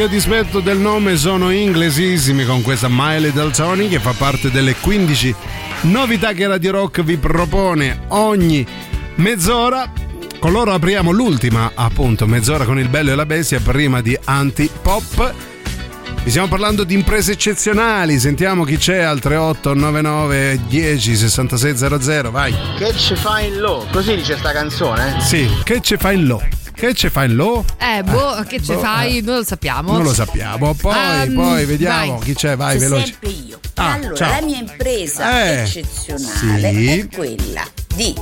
che a dispetto del nome sono inglesissimi con questa My Little Tony che fa parte delle 15 novità che Radio Rock vi propone ogni mezz'ora. Con loro apriamo l'ultima appunto mezz'ora con il bello e la bestia prima di Antipop. Vi stiamo parlando di imprese eccezionali, sentiamo chi c'è al 3899 10 6600, vai. Che ci fai in low? Così dice sta canzone? Sì, che ci fai in lo? Che ci fai in lo? Eh, boh, che ce boh, fai? Non lo sappiamo. Non lo sappiamo. Poi, Ehm, poi vediamo vai. chi c'è, vai C'è veloce. sempre io. Ah, allora, ciao. la mia impresa Eh, eccezionale sì. è quella di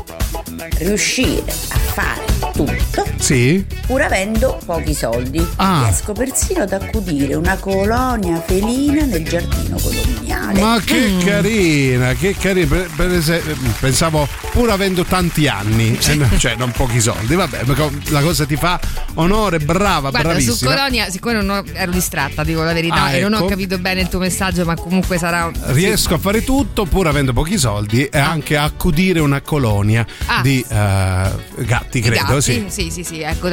riuscire a fare tutto Sì? pur avendo pochi soldi. Ah. Riesco persino ad accudire una colonia felina nel giardino condominiale. Ma che Mm. carina, che carina. Per, per esempio, pensavo pur avendo tanti anni, eh, cioè non pochi soldi, vabbè, la cosa ti fa onore, brava, Guarda, su bravissima. Colonia, siccome non ho- ero distratta, dico la verità, Ah, e non ho ecco. capito bene il tuo messaggio, ma comunque sarà. Riesco a fare tutto pur avendo pochi soldi e anche a accudire una colonia Ah. di eh, gatti, credo. gatti? Sì. sì, sì, sì, ecco,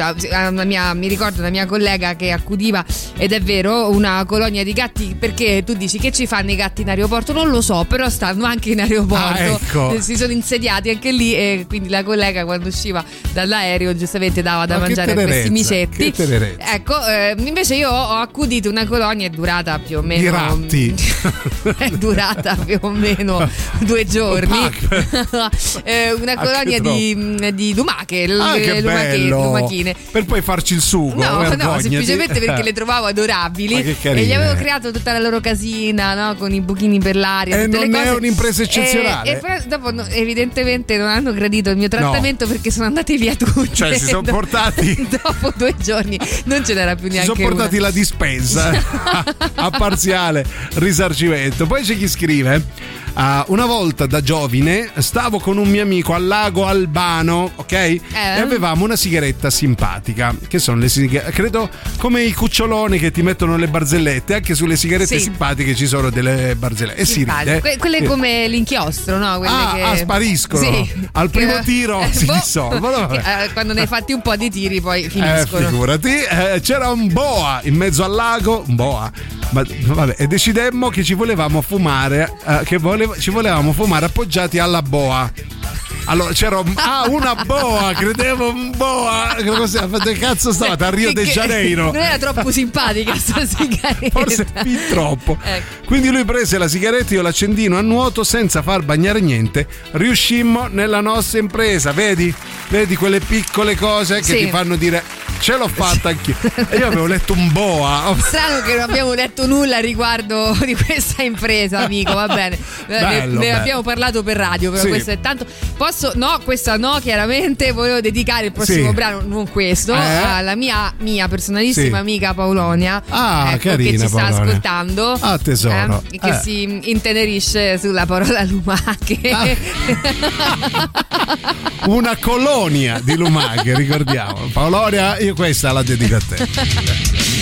mia- mi ricordo una mia collega che accudiva, ed è vero, una colonia di gatti, perché tu dici che ci fanno i gatti in aeroporto? Non lo so, però stanno anche in aeroporto, Ah, ecco. Eh, si sono insediati anche lì e quindi la collega quando usciva dall'aereo giustamente dava da Ma mangiare a questi micetti. Ecco, eh, invece io ho accudito una colonia, è durata più o meno... I ratti. *laughs* è durata più o meno due giorni. *laughs* Eh, una colonia di, di lumache, Ah, lumache- bello. lumachine. Per poi farci il sugo. No, no, semplicemente perché le trovavo adorabili e gli avevo creato tutta la loro casina no? con i buchini per l'aria. E tutte non è un'impresa eccezionale? E, e poi dopo no, evidentemente non hanno gradito il mio trattamento perché sono andati via tutti. Cioè, si sono *laughs* portati- *laughs* dopo due giorni non ce n'era più Si neanche sono portati una. la dispensa *laughs* a parziale risarcimento. Poi c'è chi scrive: "Ah, Una volta da giovine stavo con un mio amico al lago Albano, ok? E avevamo una sigaretta simpatica. Che sono le sigarette? Credo come i cuccioloni che ti mettono le barzellette. Anche sulle sigarette Sì. simpatiche ci sono delle barzellette. E si Simpatiche. ride. Que- quelle Sì. come l'inchiostro, no? Quelle Ah, che ah, spariscono. Sì. Al primo Che- tiro eh, si boh. dissolvono. eh, quando ne hai fatti un po' di tiri poi Eh, finiscono. figurati, eh, c'era un boa in mezzo al lago, un boa. Ma vabbè, e decidemmo che ci volevamo fumare, eh, che volev- ci volevamo fumare appoggiati alla boa. Allora c'era un- ah, una boa, credevo un boa. Dove cazzo stavate? A Rio Che- de che- Janeiro. Non era troppo simpatica sta *laughs* sigaretta. Forse fin troppo. Ecco. Quindi lui prese la sigaretta, io l'accendino a nuoto senza far bagnare niente. Riuscimmo nella nostra impresa, vedi? Vedi quelle piccole cose che Sì. ti fanno dire ce l'ho fatta anch'io. E io avevo letto un boa. *laughs* Strano che non abbiamo detto nulla riguardo *laughs* di questa impresa, amico. Va bene. Ne- Bello, ne, bello. abbiamo parlato per radio, però Sì. questo è tanto. Posso, no, questa no, chiaramente. Volevo dedicare il prossimo Sì. brano, non questo, Eh? alla mia, mia personalissima Sì. amica Paolonia. Ah, ecco, carina, che ci sta Paolonia. ascoltando. Ah, tesoro. eh, che Eh. si intenerisce sulla parola lumache. Ah. Una colonia di lumache, ricordiamo. Paoloria, io questa la dedico a te.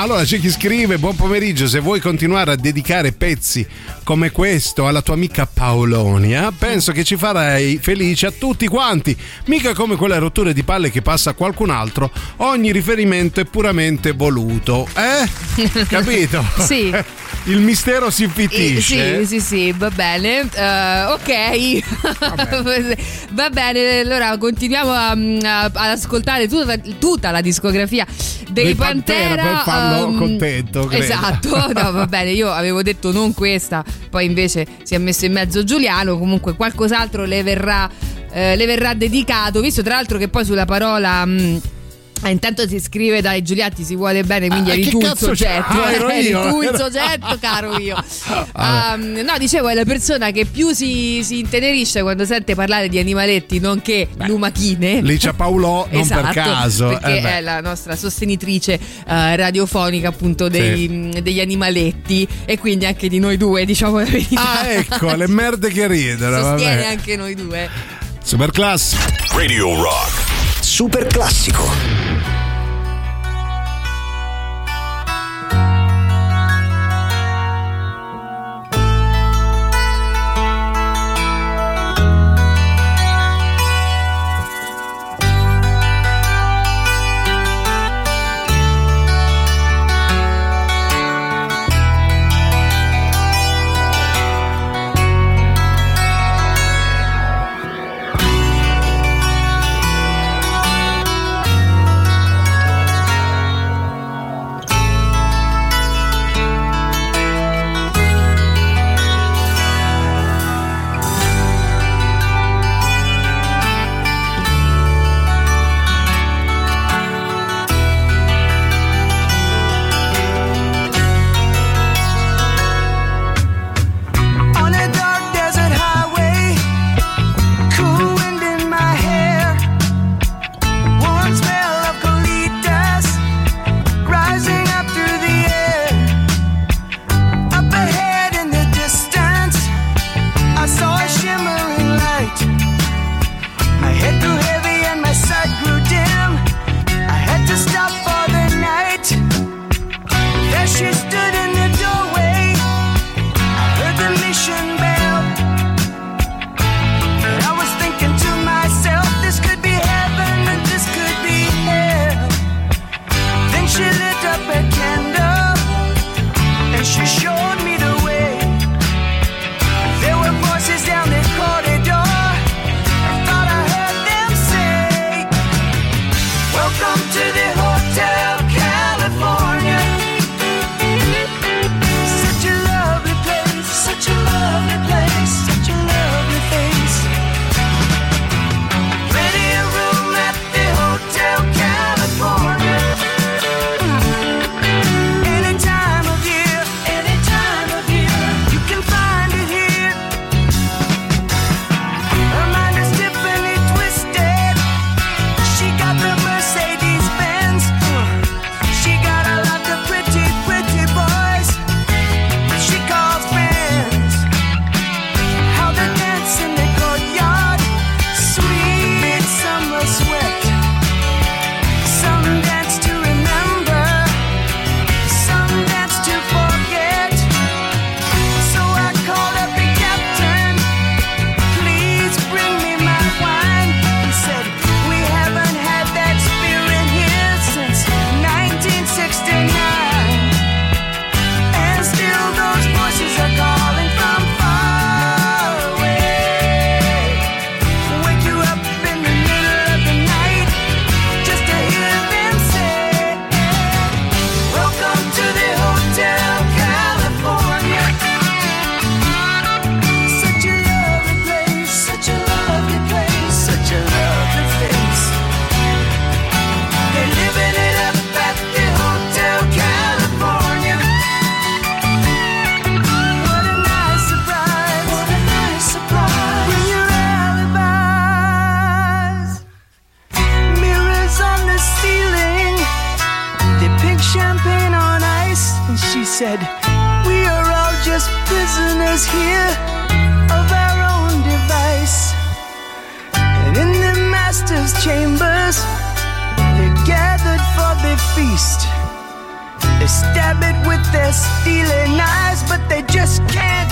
Allora c'è chi scrive: Buon pomeriggio. Se vuoi continuare a dedicare pezzi come questo alla tua amica Paolonia, penso che ci farai felice a tutti quanti. Mica come quelle rotture di palle che passa a qualcun altro. Ogni riferimento è puramente voluto. Eh? *laughs* Capito? Sì. *laughs* Il mistero si Eh, infittisce. Sì, sì, sì, va bene. Eh, ok, *laughs* va bene. Allora continuiamo a- a- ad ascoltare tutta, tutta la discografia dei Pantera, Pantera. per farlo ehm, contento, credo. Esatto, no, va bene. Io avevo detto non questa, poi invece si è messo in mezzo Giuliano. Comunque qualcos'altro le verrà, eh, le verrà dedicato. Visto tra l'altro che poi sulla parola. mh, Ah, intanto si scrive dai Giuliatti si vuole bene quindi Ah, eri tu il soggetto Ah, ero eri io. tu il soggetto caro io *laughs* Um, no dicevo è la persona che più si, si intenerisce quando sente parlare di animaletti nonché lumachine Lì c'è Paolo, non *laughs* Esatto, per caso. perché Eh beh. è la nostra sostenitrice eh, radiofonica appunto dei- degli animaletti e quindi anche di noi due diciamo la verità Ah, ecco, le merde che ridono. sostiene Vabbè. anche noi due Super class. Radio Rock. Super classico. with their stealing eyes, but they just can't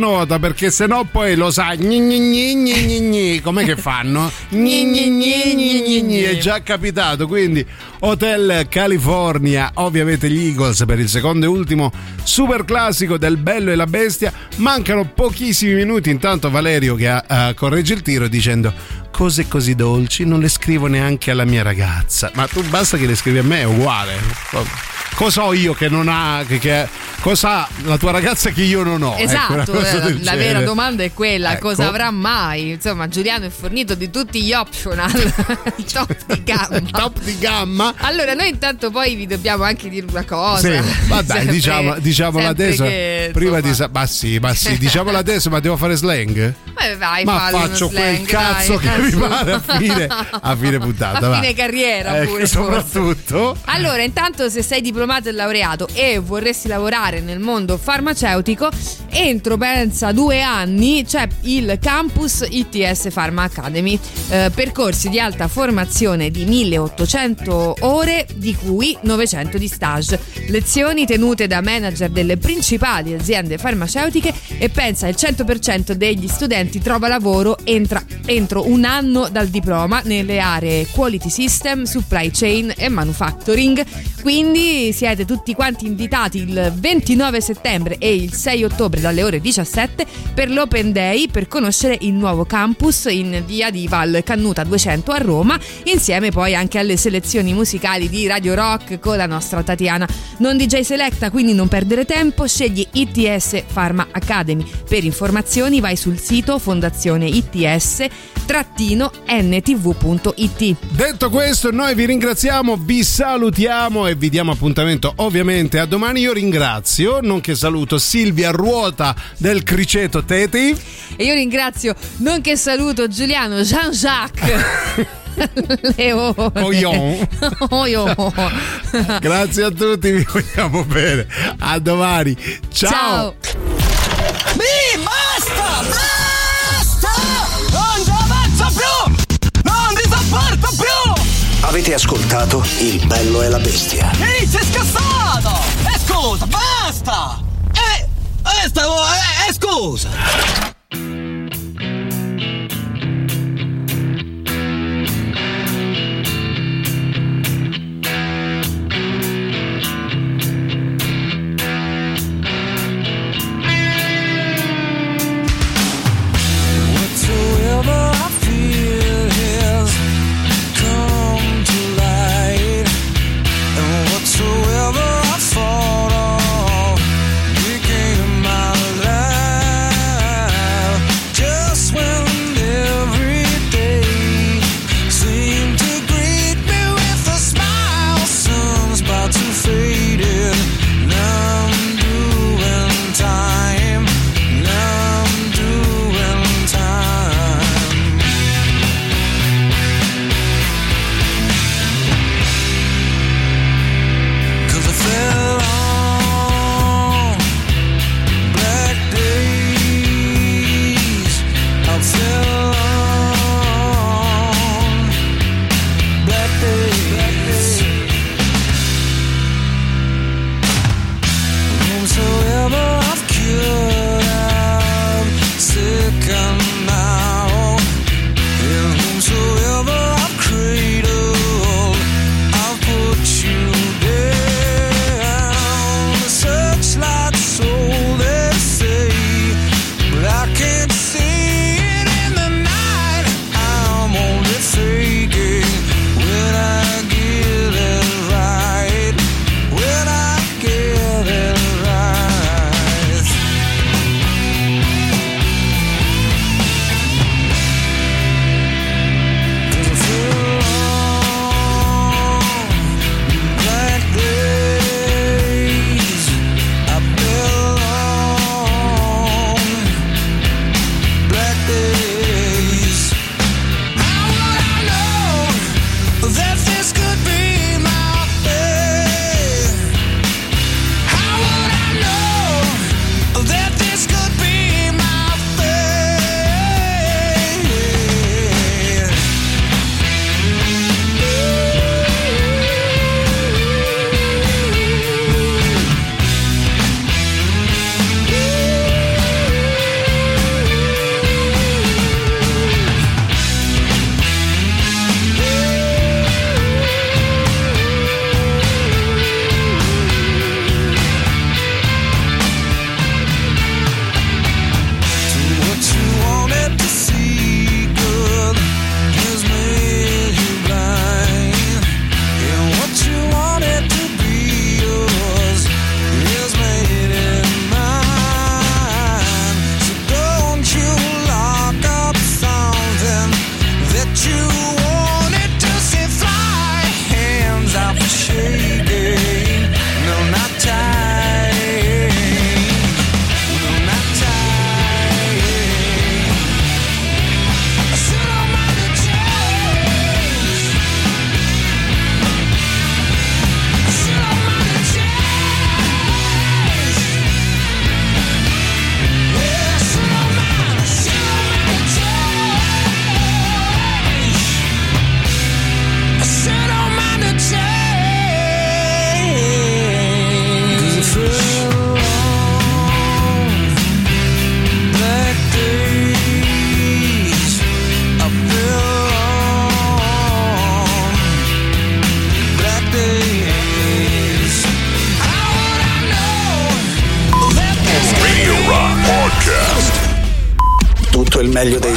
nota perché sennò poi lo sai gni gni gni gni gni gni. com'è che fanno? Gni gni gni gni gni gni. è già capitato quindi Hotel California ovviamente gli Eagles per il secondo e ultimo super classico del Bello e la Bestia mancano pochissimi minuti intanto Valerio che uh, corregge il tiro dicendo cose così dolci non le scrivo neanche alla mia ragazza ma tu basta che le scrivi a me è uguale cosa ho io che non ha che, che cosa ha la tua ragazza che io non ho Esatto, Ecco, *laughs* cosa la, vera domanda è quella, Ecco. cosa avrà mai? Insomma, Giuliano è fornito di tutti gli optional *laughs* top di gamma. *laughs* top di gamma. Allora, noi intanto poi vi dobbiamo anche dire una cosa. Sì, ma dai, Sempre- diciamo, diciamola adesso. che, prima insomma, di. sa- Ma sì, ma sì, diciamola adesso, ma devo fare slang? eh, vai, ma faccio quel slang, cazzo dai. che mi pare a fine, a fine puntata. A va. fine carriera Ecco, pure, forse. soprattutto. Allora, intanto se sei diplomato e laureato e vorresti lavorare nel mondo farmaceutico, entro pensa due anni c'è il campus ITS Pharma Academy, eh, percorsi di alta formazione di 1800 ore, di cui 900 di stage, lezioni tenute da manager delle principali aziende farmaceutiche e pensa il 100% degli studenti trova lavoro entra- entro un anno dal diploma nelle aree quality system, supply chain e manufacturing. Quindi siete tutti quanti invitati il 29 settembre e il 6 ottobre dalle ore 17 per l'Open Day per conoscere il nuovo campus in via di Val Cannuta 200 a Roma, insieme poi anche alle selezioni musicali di Radio Rock con la nostra Tatiana. Non DJ Selecta, quindi non perdere tempo, scegli ITS Pharma Academy. Per informazioni vai sul sito fondazione ITS ntv.it. Detto questo, noi vi ringraziamo, vi salutiamo e vi diamo appuntamento ovviamente a domani. Io ringrazio, nonché saluto Silvia Ruota del Criceto Teti. E io ringrazio, nonché saluto Giuliano Jean-Jacques. *laughs* Leone. Oion. *laughs* Oion. *laughs* Grazie a tutti, vi vogliamo bene. A domani. Ciao. Mi basta! Basta! Non ci avanzo più! Non ti sopporto più! Avete ascoltato Il bello e la bestia. Ehi, sei scassato! E scusa, basta! E. Eh, eh, stavo. E eh, scusa!